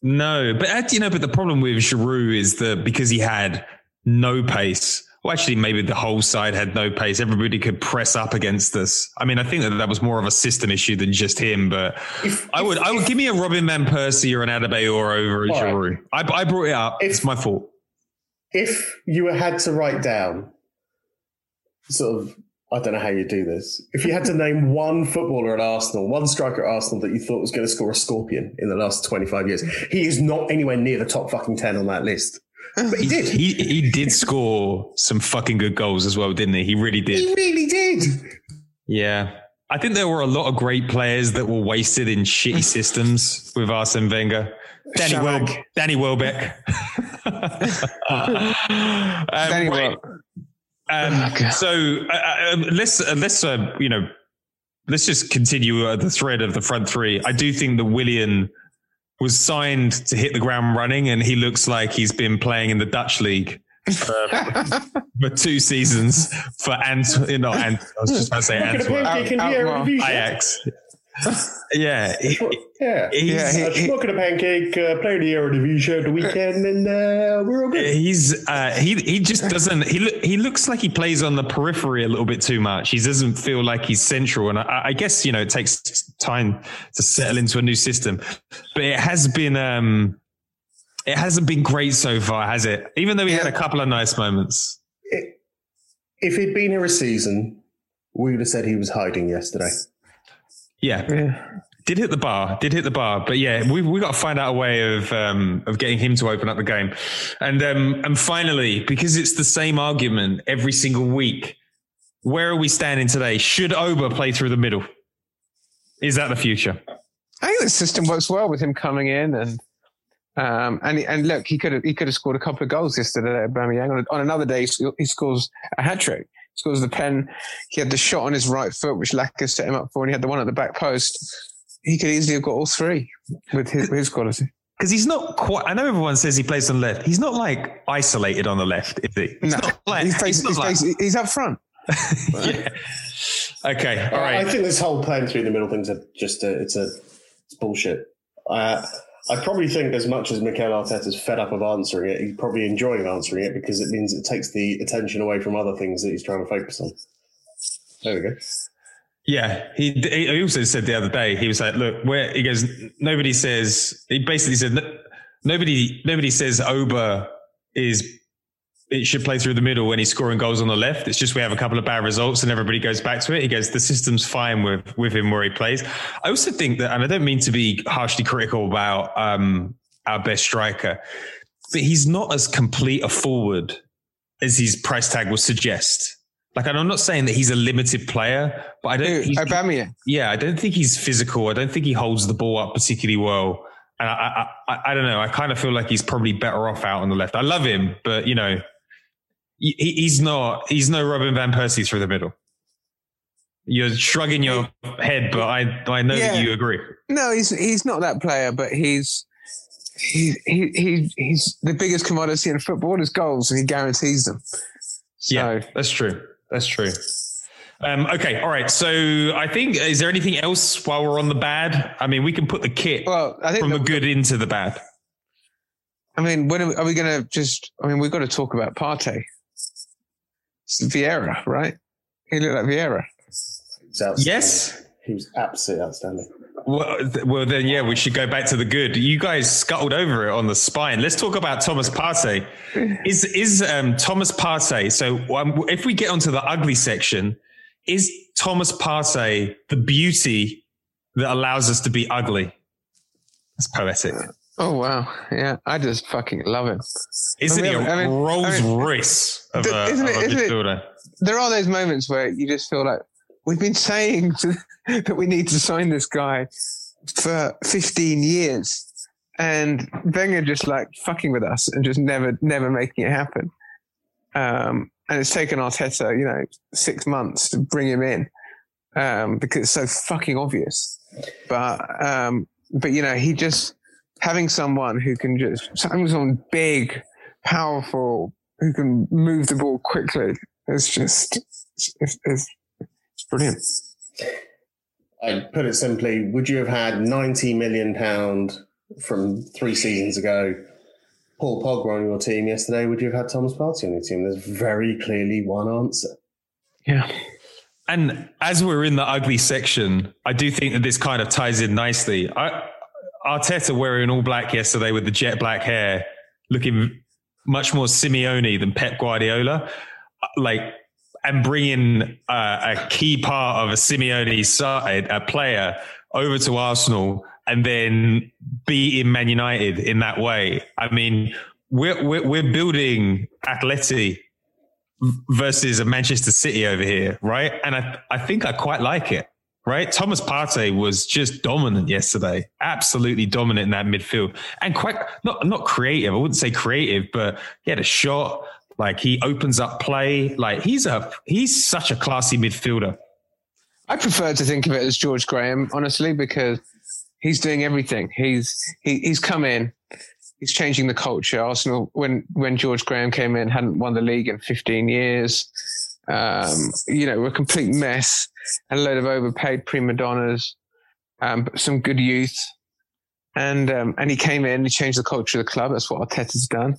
No, but uh, you know, but the problem with Giroud is that because he had no pace. Well, actually, maybe the whole side had no pace. Everybody could press up against us. I mean, I think that that was more of a system issue than just him. But I would, I would give me a Robin van Persie or an Adebayor over a. Giroud. I, I brought it up. it's my fault. If you had to write down, sort of, I don't know how you do this. If you had to name one footballer at Arsenal, one striker at Arsenal that you thought was going to score a scorpion in the last 25 years, he is not anywhere near the top fucking 10 on that list. But he did. He he did score some fucking good goals as well, didn't he? He really did. He really did. Yeah. I think there were a lot of great players that were wasted in shitty systems with Arsene Wenger. Danny, Wel- Danny Welbeck. um, Danny right. Um, so uh, uh, let's uh, let's uh, you know let's just continue uh, the thread of the front three. I do think that Willian was signed to hit the ground running, and he looks like he's been playing in the Dutch league. for, for two seasons for Ant, not Ant. I was just about to say Look Antwerp. pancake in the Eredivisie. Ajax. Yeah, he- Yeah, He's- Uh, smoking a pancake, uh, playing the Eredivisie at the weekend, and uh, we're all good. He's uh, he he just doesn't he look he looks like he plays on the periphery a little bit too much. He doesn't feel like he's central, and I, I guess you know it takes time to settle into a new system. But it has been um, it hasn't been great so far, has it? Even though we had a couple of nice moments. If he'd been here a season, we would have said he was hiding yesterday. Yeah. Did hit the bar, did hit the bar, but yeah, we we got to find out a way of um, of getting him to open up the game, and um, and finally, because it's the same argument every single week, where are we standing today? Should Oba play through the middle? Is that the future? I think the system works well with him coming in and um, and and look, he could have he could have scored a couple of goals yesterday at Aubameyang. On, on another day, he he scores a hat trick. Scores the pen. He had the shot on his right foot, which Laka set him up for, and he had the one at the back post. He could easily have got all three with his, with his quality. Because he's not quite. I know everyone says he plays on the left. He's not like isolated on the left, is he? He's No, not like, he's, face, he's not he's, like- face, he's up front. yeah. Okay, All right. I- I think this whole playing through the middle thing's a, just a, it's a it's bullshit. Uh, I probably think as much as Mikel Arteta's fed up of answering it, he's probably enjoying answering it because it means it takes the attention away from other things that he's trying to focus on. There we go. Yeah, he he also said the other day he was like, "Look, where he goes, nobody says." He basically said, "Nobody, nobody says Oba is it should play through the middle when he's scoring goals on the left. It's just we have a couple of bad results and everybody goes back to it." He goes, "The system's fine with with him where he plays." I also think that, and I don't mean to be harshly critical about um, our best striker, but he's not as complete a forward as his price tag would suggest. Like, I'm not saying that he's a limited player, but I don't. he's- Aubameyang. yeah, I don't think he's physical. I don't think he holds the ball up particularly well. And I, I, I, I don't know. I kind of feel like he's probably better off out on the left. I love him, but you know, he, he's not. He's no Robin van Persie through the middle. You're shrugging your head, but I, I know that you agree. No, he's he's not that player, but he's he, he, he he's the biggest commodity in football is goals, and he guarantees them. Yeah, that's true. That's true. Um, okay, all right. So I think is there anything else while we're on the bad? I mean, we can put the kit Well, I think from the the- good into the bad. I mean, when are we, are we going to just? I mean, we've got to talk about Partey. It's Vieira, right? He looked like Vieira. Yes. He was absolutely outstanding. Well, th- well, then, yeah, we should go back to the good. You guys scuttled over it on the spine. Let's talk about Thomas Partey. Is is um, Thomas Partey? So, um, if we get onto the ugly section, is Thomas Partey the beauty that allows us to be ugly? That's poetic. Oh wow, yeah, I just fucking love him. Isn't I he mean, a I mean- Rolls I mean- Royce of Th- a, isn't of it- a isn't it- midfielder? There are those moments where you just feel like we've been saying to, that we need to sign this guy for 15 years, and Wenger just like fucking with us and just never, never making it happen. Um, and it's taken Arteta, you know, six months to bring him in um, because it's so fucking obvious. But um, but you know, he just having someone who can just someone big, powerful, who can move the ball quickly. is just it's, it's, it's brilliant. I put it simply: Would you have had ninety million pound from three seasons ago? Paul Pogba on your team yesterday. Would you have had Thomas Partey on your team? There's very clearly one answer. Yeah. And as we're in the ugly section, I do think that this kind of ties in nicely. I, Arteta wearing all black yesterday with the jet black hair, looking much more Simeone than Pep Guardiola, like, and bringing uh, a key part of a Simeone side, a player, over to Arsenal, and then beating Man United in that way. I mean, we're we're, we're building Atleti versus a Manchester City over here, right? And I, I think I quite like it, right? Thomas Partey was just dominant yesterday, absolutely dominant in that midfield, and quite not not creative. I wouldn't say creative, but he had a shot. Like he opens up play. Like he's a he's such a classy midfielder. I prefer to think of it as George Graham, honestly, because he's doing everything. He's he, he's come in, he's changing the culture. Arsenal, when when George Graham came in, hadn't won the league in 15 years. Um, you know, we're a complete mess. Had a load of overpaid prima donnas, um, but some good youth, and um, and he came in, he changed the culture of the club. That's what Arteta's done.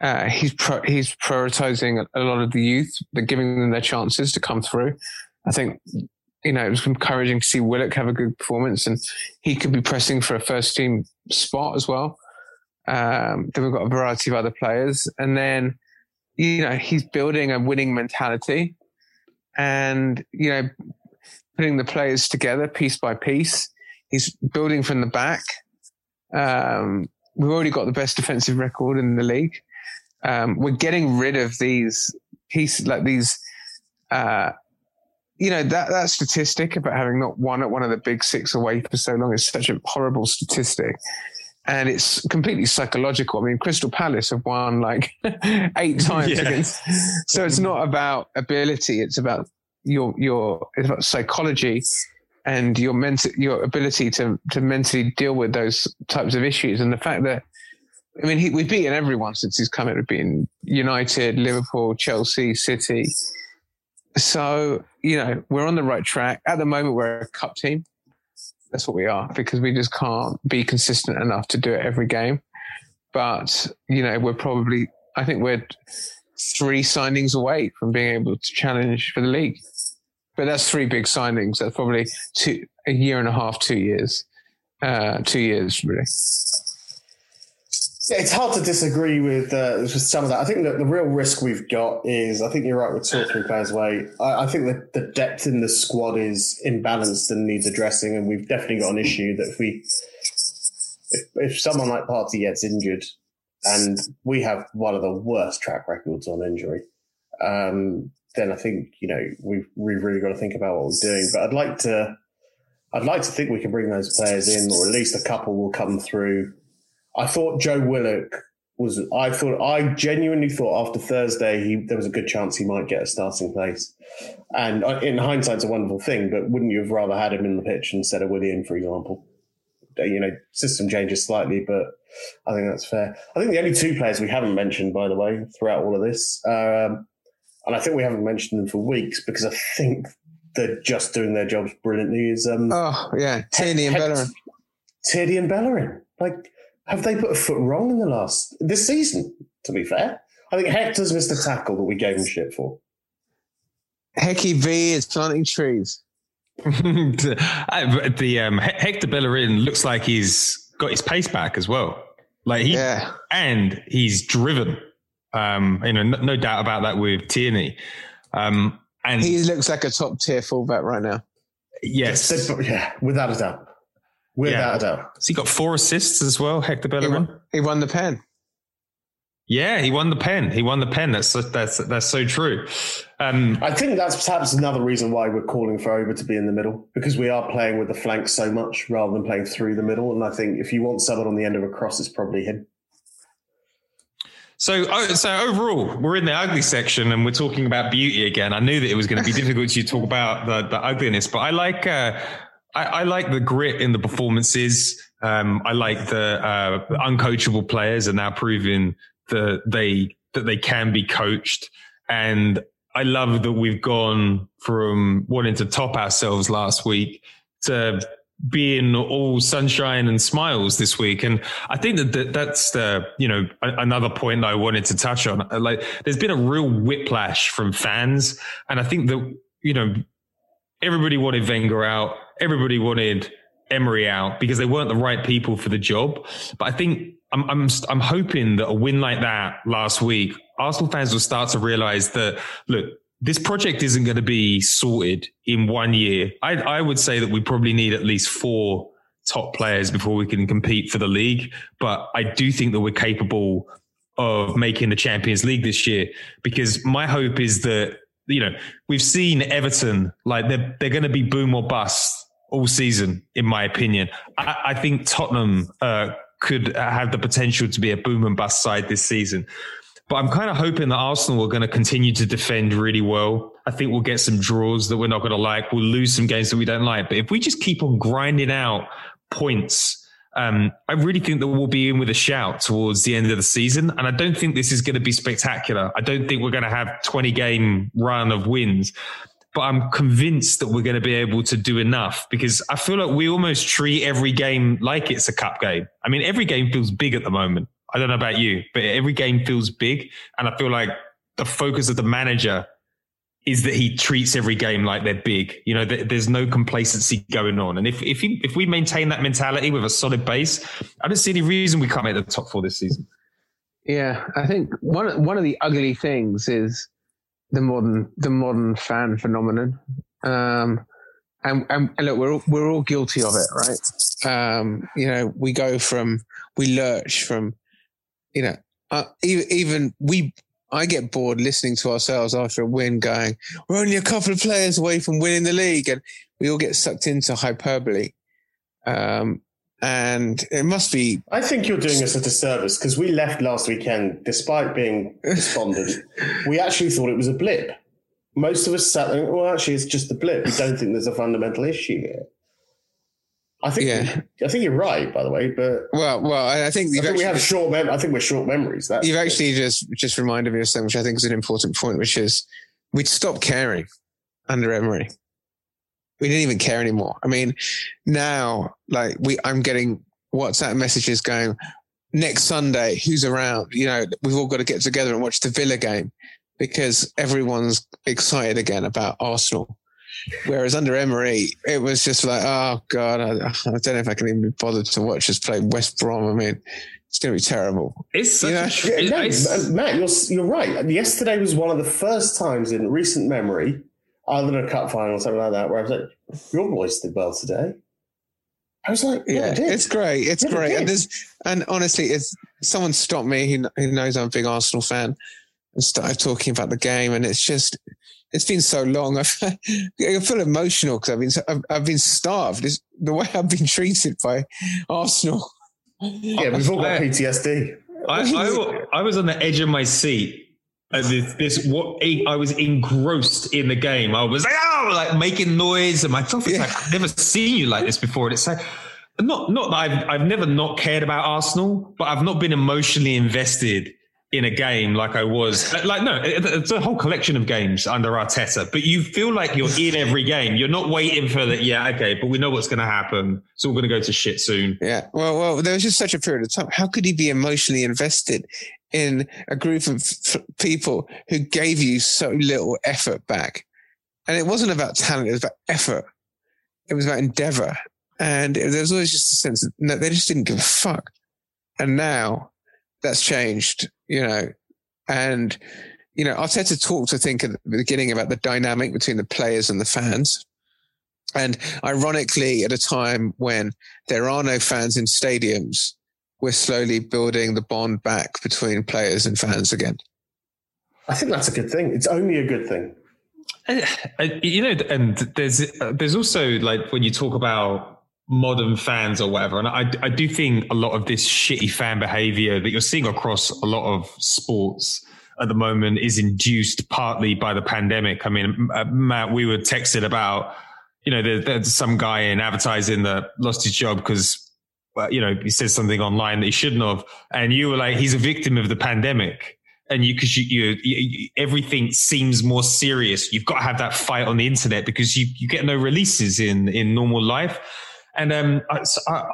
Uh, he's pro- he's prioritizing a lot of the youth, but giving them their chances to come through. I think you know, it was encouraging to see Willock have a good performance and he could be pressing for a first team spot as well. Um, then we've got a variety of other players. And then, you know, he's building a winning mentality and, you know, putting the players together piece by piece. He's building from the back. Um, we've already got the best defensive record in the league. Um, we're getting rid of these pieces, like these, uh, you know that that statistic about having not won at one of the big six away for so long is such a horrible statistic and it's completely psychological i mean crystal palace have won like eight times Yeah. against so it's not about ability it's about your your it's about psychology and your mental your ability to to mentally deal with those types of issues and the fact that I mean, he, we've beaten everyone since he's come in. We've beaten United, Liverpool, Chelsea, City. So, you know, we're on the right track. At the moment, we're a cup team. That's what we are because we just can't be consistent enough to do it every game. But, you know, we're probably, I think we're three signings away from being able to challenge for the league. But that's three big signings. That's probably two, a year and a half, two years, uh, two years, really. It's hard to disagree with, uh, with some of that. I think that the real risk we've got is I think you're right with two or three players away. I, I think that the depth in the squad is imbalanced and needs addressing, and we've definitely got an issue that if we if, if someone like Partey gets injured, and we have one of the worst track records on injury, um, then I think you know we've we've really got to think about what we're doing. But I'd like to I'd like to think we can bring those players in, or at least a couple will come through. I thought Joe Willock was. I thought I genuinely thought after Thursday he there was a good chance he might get a starting place. And in hindsight, it's a wonderful thing. But wouldn't you have rather had him in the pitch instead of Willian, for example? Uh, You know, system changes slightly, but I think that's fair. I think the only two players we haven't mentioned, by the way, throughout all of this, um, and I think we haven't mentioned them for weeks because I think they're just doing their jobs brilliantly. Is um, Oh, yeah. Tierney and Bellerin. Tierney and Bellerin. Like, have they put a foot wrong in the last this season? To be fair, I think Hector's missed a tackle that we gave him shit for. Hecky V is planting trees. I- the um, Hector Bellerin looks like he's got his pace back as well. Like he Yeah. and he's driven. Um, you know, no, no doubt about that with Tierney. Um, and He looks like a top tier fullback right now. yes, yeah, without a doubt. Without a doubt. So he got four assists as well, Hector He Bellerin. won, he won the pen. Yeah, he won the pen. He won the pen. That's that's that's so true. Um, I think that's perhaps another reason why we're calling for Oba to be in the middle because we are playing with the flanks so much rather than playing through the middle. And I think if you want someone on the end of a cross, it's probably him. So, oh, so overall, we're in the ugly section, and we're talking about beauty again. I knew that it was going to be difficult to talk about the, the ugliness, but I like uh, I, I like the grit in the performances. Um, I like the uh, uncoachable players are now proving that they that they can be coached, and I love that we've gone from wanting to top ourselves last week to being all sunshine and smiles this week. And I think that, that that's the, you know, another point that I wanted to touch on. Like there's been a real whiplash from fans. And I think that, you know, everybody wanted Wenger out. Everybody wanted Emery out because they weren't the right people for the job. But I think I'm, I'm, I'm hoping that a win like that last week, Arsenal fans will start to realize that, look, this project isn't going to be sorted in one year. I, I would say that we probably need at least four top players before we can compete for the league. But I do think that we're capable of making the Champions League this year because my hope is that, you know, we've seen Everton, like they're, they're going to be boom or bust all season, in my opinion. I, I think Tottenham uh, could have the potential to be a boom and bust side this season. But I'm kind of hoping that Arsenal are going to continue to defend really well. I think we'll get some draws that we're not going to like. We'll lose some games that we don't like. But if we just keep on grinding out points, um, I really think that we'll be in with a shout towards the end of the season. And I don't think this is going to be spectacular. I don't think we're going to have 20 game run of wins. But I'm convinced that we're going to be able to do enough because I feel like we almost treat every game like it's a cup game. I mean, every game feels big at the moment. I don't know about you, but every game feels big. And I feel like the focus of the manager is that he treats every game like they're big. You know, th- there's no complacency going on. And if if he, if we maintain that mentality with a solid base, I don't see any reason we can't make the top four this season. Yeah, I think one one of the ugly things is the modern the modern fan phenomenon. Um, and, and, and look, we're all, we're all guilty of it, right? Um, you know, we go from we lurch from, you know, uh, even, even we. I get bored listening to ourselves after a win, going, "We're only a couple of players away from winning the league," and we all get sucked into hyperbole. Um, and it must be I think you're doing us a disservice because we left last weekend, despite being despondent. we actually thought it was a blip. Most of us sat there, well, actually, it's just a blip. We don't think there's a fundamental issue here. I think, Yeah. I think you're right, by the way, but well. Well, I think I think we have short. Mem- I think we're short memories. That's You've actually just just reminded me of something which I think is an important point, which is we'd stopped caring under Emery. We didn't even care anymore. I mean, now like we, I'm getting WhatsApp messages going next Sunday. Who's around? You know, we've all got to get together and watch the Villa game because everyone's excited again about Arsenal. Whereas under Emery, it was just like, oh god, I, I don't know if I can even be bothered to watch us play West Brom. I mean, it's going to be terrible. It's such Yeah. a tr- Yeah, no, it's- Matt, you're you're right. Yesterday was one of the first times in recent memory, other than a cup final or something like that, where I was like, "Your boys did well today." I was like, "Yeah, yeah, they did." it's great. It's Yeah, great. did. And there's, and honestly, it's someone stopped me who, who knows I'm a big Arsenal fan and started talking about the game. And it's just, it's been so long. I feel, I feel emotional because I've been, I've, I've been starved. It's the way I've been treated by Arsenal. yeah, we've all got PTSD. I, I, I was on the edge of my seat. And this, this what I was engrossed in the game. I was like, oh, like making noise, and my thought was like, I've never seen you like this before. And it's like, not not that I've I've never not cared about Arsenal, but I've not been emotionally invested in a game like I was. Like no, it's a whole collection of games under Arteta, but you feel like you're in every game. You're not waiting for that. Yeah, okay, but we know what's going to happen. It's all going to go to shit soon. Yeah. Well, well, there was just such a period of time. How could he be emotionally invested in a group of f- people who gave you so little effort back? and it wasn't about talent; it was about effort. It was about endeavor, and there was always just a sense that no, they just didn't give a fuck. And now that's changed, you know, and you know, Arteta talked, I think, at the beginning about the dynamic between the players and the fans. And ironically, at a time when there are no fans in stadiums, we're slowly building the bond back between players and fans again. I think that's a good thing. It's only a good thing. Uh, you know, and there's there's also like when you talk about modern fans or whatever, and I I do think a lot of this shitty fan behavior that you're seeing across a lot of sports at the moment is induced partly by the pandemic. I mean, uh, Matt, we were texted about you know, there, there's some guy in advertising that lost his job because you know, he said something online that he shouldn't have. And you were like, he's a victim of the pandemic. And you, cause you, you, you, everything seems more serious. You've got to have that fight on the internet because you, you get no releases in, in normal life. And, um, I, I,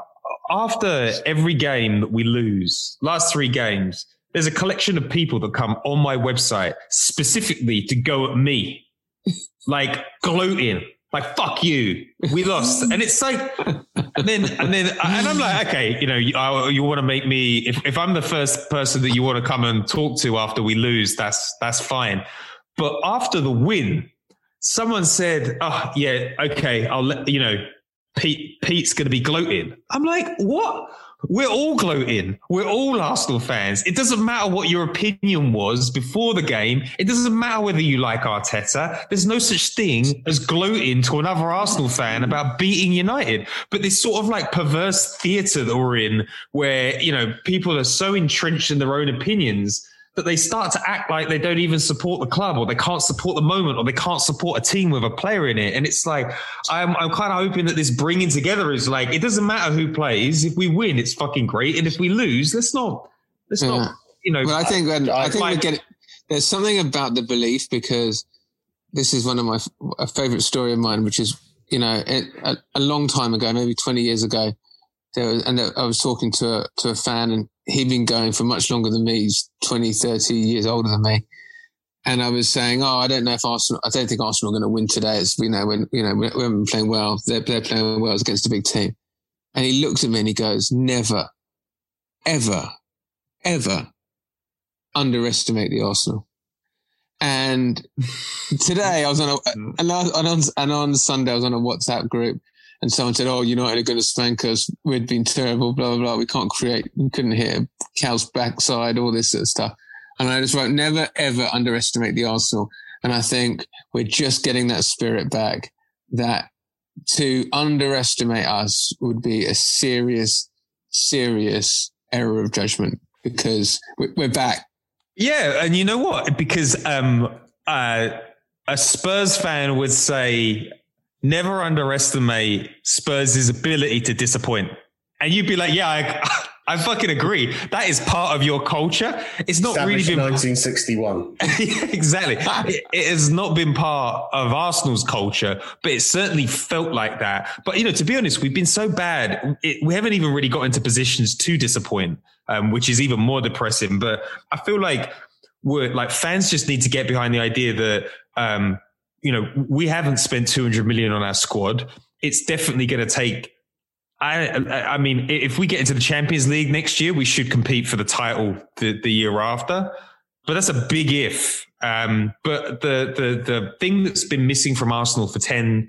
after every game that we lose, last three games, there's a collection of people that come on my website specifically to go at me, like gloating. Like fuck you. We lost. And it's like and then and then and i'm like okay you know you, you want to make me if, if i'm the first person that you want to come and talk to after we lose that's that's fine. But after the win someone said oh yeah okay i'll let you know pete pete's going to be gloating i'm like what we're all gloating. We're all Arsenal fans. It doesn't matter what your opinion was before the game. It doesn't matter whether you like Arteta. There's no such thing as gloating to another Arsenal fan about beating United. But this sort of like perverse theatre that we're in where, you know, people are so entrenched in their own opinions that they start to act like they don't even support the club or they can't support the moment or they can't support a team with a player in it. And it's like, I'm, I'm kind of hoping that this bringing together is like, it doesn't matter who plays. If we win, it's fucking great. And if we lose, let's not, let's yeah. not, you know. Well, I think, when, I, think we get, there's something about the belief because this is one of my a favorite story of mine, which is, you know, it, a, a long time ago, maybe 20 years ago, there was, and I was talking to a, to a fan and he'd been going for much longer than me. He's 20, 30 years older than me. And I was saying, oh, I don't know if Arsenal, I don't think Arsenal are going to win today. It's, you know, when, you know, we haven't playing well. They're, they're playing well against a big team. And he looks at me and he goes, never, ever, ever underestimate the Arsenal. And today I was on a, and on, and on Sunday I was on a WhatsApp group and someone said, "Oh, United are going to spank us. We'd been terrible. Blah blah blah. We can't create. We couldn't hit cow's backside. All this sort of stuff." And I just wrote, "Never ever underestimate the Arsenal." And I think we're just getting that spirit back. That to underestimate us would be a serious, serious error of judgment because we're back. Yeah, and you know what? Because um, uh, a Spurs fan would say never underestimate Spurs' ability to disappoint. And you'd be like, yeah, I, I fucking agree. That is part of your culture. It's not really been 1961. exactly. It, it, has not been part of Arsenal's culture, but it certainly felt like that. But you know, to be honest, we've been so bad. It, we haven't even really got into positions to disappoint, um, which is even more depressing. But I feel like we're like fans just need to get behind the idea that um, you know, we haven't spent 200 million on our squad. It's definitely going to take. I, I mean, if we get into the Champions League next year, we should compete for the title the, the year after. But that's a big if. Um, but the, the, the thing that's been missing from Arsenal for 10,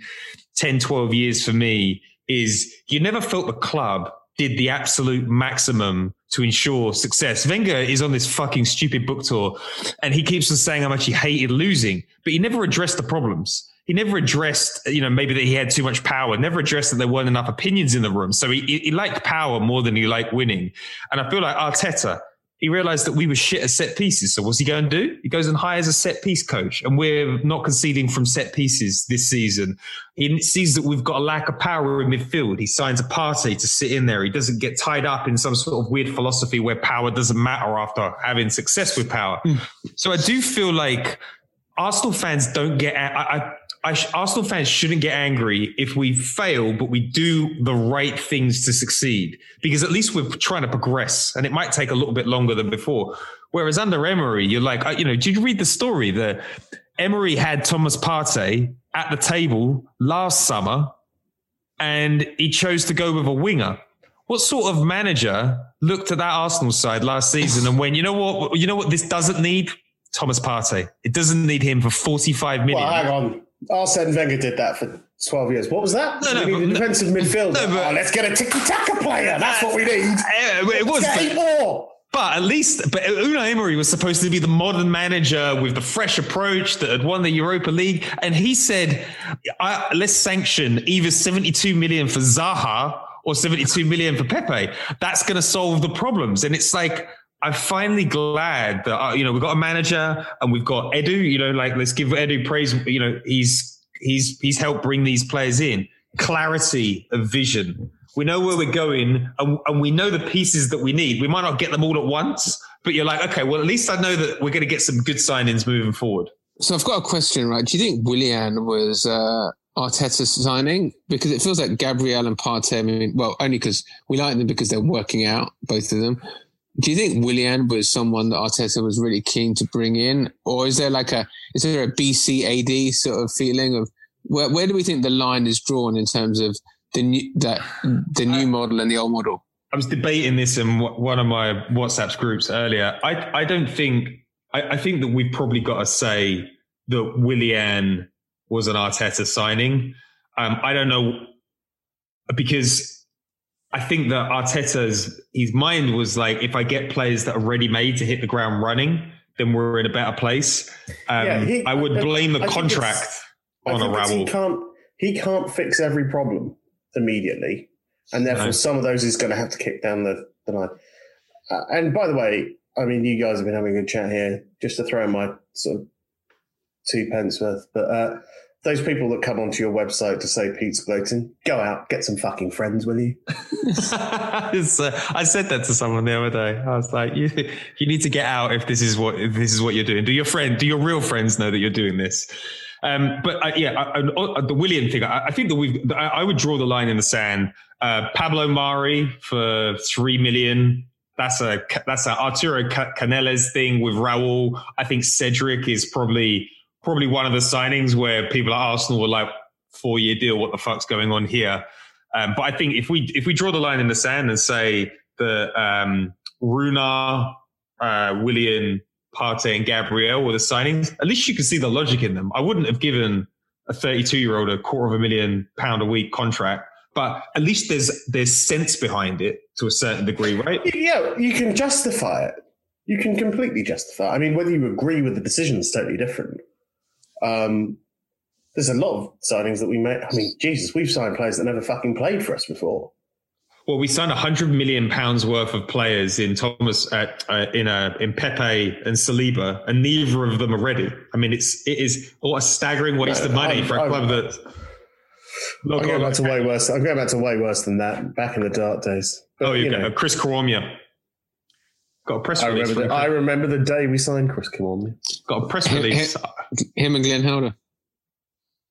10, 12 years for me is you never felt the club did the absolute maximum to ensure success. Wenger is on this fucking stupid book tour and he keeps on saying how much he hated losing, but he never addressed the problems. He never addressed, you know, maybe that he had too much power, never addressed that there weren't enough opinions in the room. So he, he liked power more than he liked winning. And I feel like Arteta, he realized that we were shit at set pieces. So what's he going to do? He goes and hires a set piece coach, and we're not conceding from set pieces this season. He sees that we've got a lack of power in midfield. He signs a Partey to sit in there. He doesn't get tied up in some sort of weird philosophy where power doesn't matter after having success with power. Mm. So I do feel like Arsenal fans don't get. I, I sh- Arsenal fans shouldn't get angry if we fail, but we do the right things to succeed because at least we're trying to progress and it might take a little bit longer than before. Whereas under Emery, you're like, uh, you know, did you read the story that Emery had Thomas Partey at the table last summer, and he chose to go with a winger. What sort of manager looked at that Arsenal side last season and went, you know what, you know what, this doesn't need Thomas Partey. It doesn't need him for forty-five million. Well, hang on. Arsene Wenger did that for 12 years. What was that? No, no, we need a defensive midfielder. No, but- oh, let's get a tiki-taka player. That's what we need. Yeah, it was. But- more. But at least, but Unai Emery was supposed to be the modern manager with the fresh approach that had won the Europa League, and he said, I, "Let's sanction either seventy-two million for Zaha or seventy-two million for Pepe. That's going to solve the problems." And it's like. I'm finally glad that uh, you know we've got a manager and we've got Edu. You know, like let's give Edu praise. You know, he's he's he's helped bring these players in. Clarity of vision. We know where we're going, and, and we know the pieces that we need. We might not get them all at once, but you're like, okay, well, at least I know that we're going to get some good signings moving forward. So I've got a question, right? Do you think Willian was uh, Arteta's signing? Because it feels like Gabriel and Partey. I mean, well, only because we like them because they're working out, both of them. Do you think Willian was someone that Arteta was really keen to bring in, or is there like a is there a BCAD sort of feeling of where where do we think the line is drawn in terms of the new that the new model and the old model? I was debating this in one of my WhatsApp groups earlier. I I don't think I, I think that we've probably got to say that Willian was an Arteta signing. Um, I don't know because I think that Arteta's his mind was like, if I get players that are ready made to hit the ground running, then we're in a better place. Um, Yeah, he- I would blame the I contract on a it's He can't, he can't fix every problem immediately. And therefore, No. some of those is going to have to kick down the, the line. Uh, and by the way, I mean, you guys have been having a good chat here, just to throw in my sort of two pence worth. But uh, those people that come onto your website to say Pete's gloating, go out, get some fucking friends, will you? Uh, I said that to someone the other day. I was like, you, you need to get out if this is what this is what you're doing. Do your friend, do your real friends know that you're doing this? Um, but uh, yeah, I, I, the Willian thing, I, I think that we've. I, I would draw the line in the sand. Uh, Pablo Mari for three million. That's a that's a Arturo Ca- Canales thing with Raul. I think Cedric is probably probably one of the signings where people at Arsenal were like, four year deal. What the fuck's going on here? Um, but I think if we if we draw the line in the sand and say that um, Runar, uh, Willian, Partey, and Gabriel were the signings, at least you can see the logic in them. I wouldn't have given a 32 year old a quarter of a million pound a week contract, but at least there's there's sense behind it to a certain degree, right? Yeah, you can justify it. You can completely justify. it. I mean, whether you agree with the decision is totally different. Um, there's a lot of signings that we made. I mean, Jesus, we've signed players that never fucking played for us before. Well, we signed hundred million pounds worth of players in Thomas, uh, uh, in uh, in Pepe and Saliba, and neither of them are ready. I mean, it's it is what a staggering waste No, of money I'm- for a I'm- club that. I'm going back to way worse. I'm going back to way worse than that. Back in the dark days. But, Oh, you, you go. know, Chris Kiwomya. Got a press I release. remember, the, I remember the day we signed Chris Kiwomya. got a press release. Him and Glenn Helder.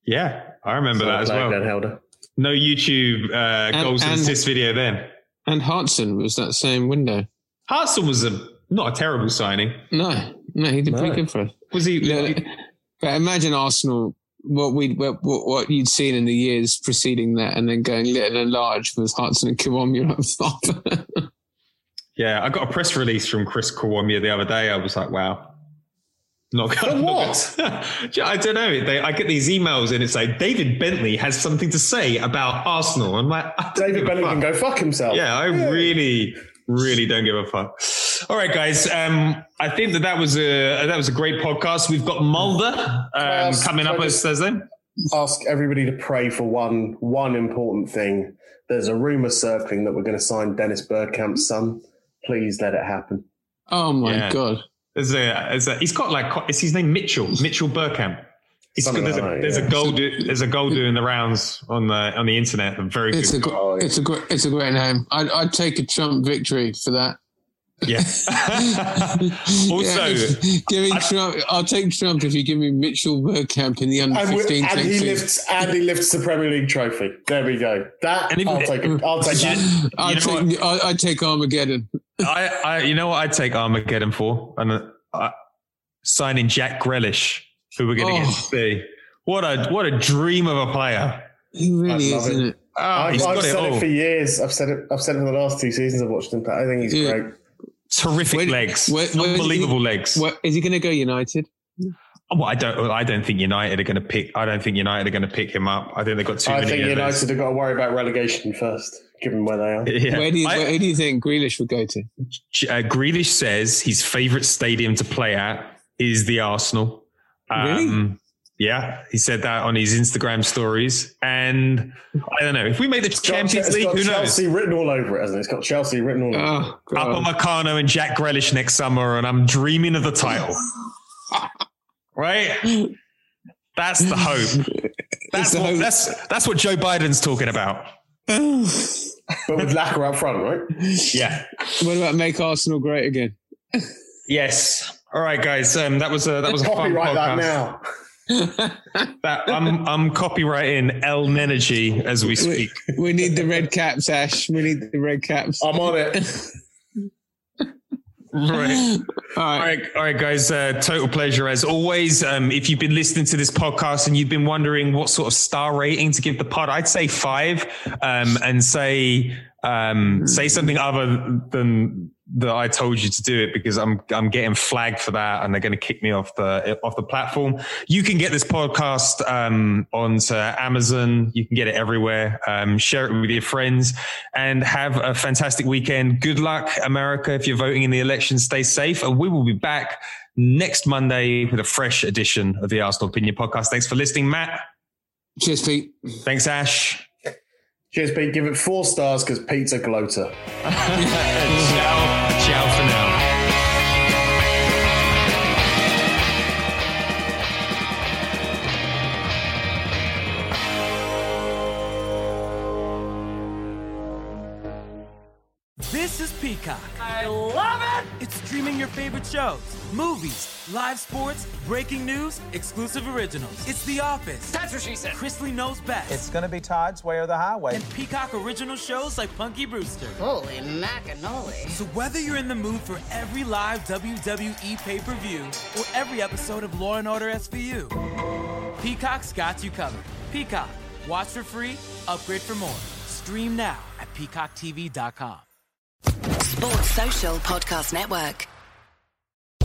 Yeah, I remember that as well. Glenn Helder. No YouTube uh, goals and, and- assists video then. And Hartson was that same window. Hartson was a not a terrible signing. No, no, he did No. pretty good for us. Was he? Yeah, but imagine Arsenal, what we what, what what you'd seen in the years preceding that, and then going little and large with Hartson and Kiwomya up top. Yeah, I got a press release from Chris Kiwomya the other day. I was like, wow. Not gonna, what? I don't know. They, I get these emails and it's like David Bentley has something to say about Arsenal. I'm like, David Bentley can go fuck himself. Yeah, I really, really don't give a fuck. All right, guys. Um, I think that that was a that was a great podcast. We've got Mulder um, Ask- coming up as Thursday. Ask everybody to pray for one one important thing. There's a rumor circling that we're going to sign Dennis Bergkamp's son. Please let it happen. oh my Yeah. god! There's a, there's a, he's got like, is his name Mitchell? Mitchell Bergkamp. He's Something there's, like a, that, there's yeah. a goal. Do, there's a goal doing the rounds on the on the internet. A very It's a good. gr- Oh, yeah. it's a great it's a great name. I'd I'd take a Trump victory for that. Yeah. also, Yeah, if- give me Trump. I'll take Trump if you give me Mitchell Bergkamp in the under And, fifteen and he lifts and he lifts the Premier League trophy. There we go. That And if- I'll take it. I'll take that. I'd You know take I- I'd take Armageddon. I, I, you know what I'd take Armageddon for, and uh, signing Jack Grealish who we're going to Oh. get to see. What a what a dream of a player. He really I is, love isn't it. it? Oh, I've, he's I've got it said all. it for years. I've said it. I've said it for the last two seasons. I've watched him play. I think he's Yeah. great. Terrific Where- legs, where- where is he- unbelievable legs. What, is he going to go United? Well, I don't. I don't think United are going to pick. I don't think United are going to pick him up. I think they've got too I many. think United those. have got to worry about relegation first, given where they are. Yeah. Where, do you, I- where do you think Grealish would go to? uh, Grealish says his favourite stadium to play at is the Arsenal. Um, Really? Yeah, he said that on his Instagram stories, and I don't know if we make the It's got, Champions it's League. got Who knows? Chelsea written all over it, hasn't it? It's got Chelsea written all over it. Oh, God. Up on Meccano and Jack Grealish next summer, and I'm dreaming of the title. right? That's the hope. That's the what, hope. that's that's what Joe Biden's talking about. But with Laka up front, right? Yeah. what about make Arsenal great again? Yes. All right, guys. Um, that was a that was a fun Copyright that podcast. now. That I'm I'm copywriting Elnergy as we We, speak. we need the red caps, Aash. We need the red caps. I'm on it. Right. All All right. right, all right, guys. Uh, total pleasure as always. Um, if you've been listening to this podcast and you've been wondering what sort of star rating to give the pod, I'd say five, um, and say um, say something other than that I told you to do it because I'm I'm getting flagged for that and they're going to kick me off the off the platform. You can get this podcast um, onto Amazon. You can get it everywhere. Um, share it with your friends and have a fantastic weekend. Good luck, America, if you're voting in the election. Stay safe, and we will be back next Monday with a fresh edition of the Arsenal Opinion Podcast. Thanks for listening, Matt. Cheers, Pete. Thanks, Aash. Cheers, Pete. Give it four stars because Pete's a gloater. ciao, ciao for now. This is Peacock. I love it! It's streaming your favorite shows, movies, live sports, breaking news, exclusive originals. It's The Office. That's what she said. Chrisley Knows Best. It's gonna be Todd's Way or the Highway. and Peacock original shows like Punky Brewster. Holy macanoli. So whether you're in the mood for every live WWE pay-per-view or every episode of Law and Order SVU, Peacock's got you covered. Peacock. Watch for free, upgrade for more. Stream now at peacocktv.com. Sports Social Podcast Network.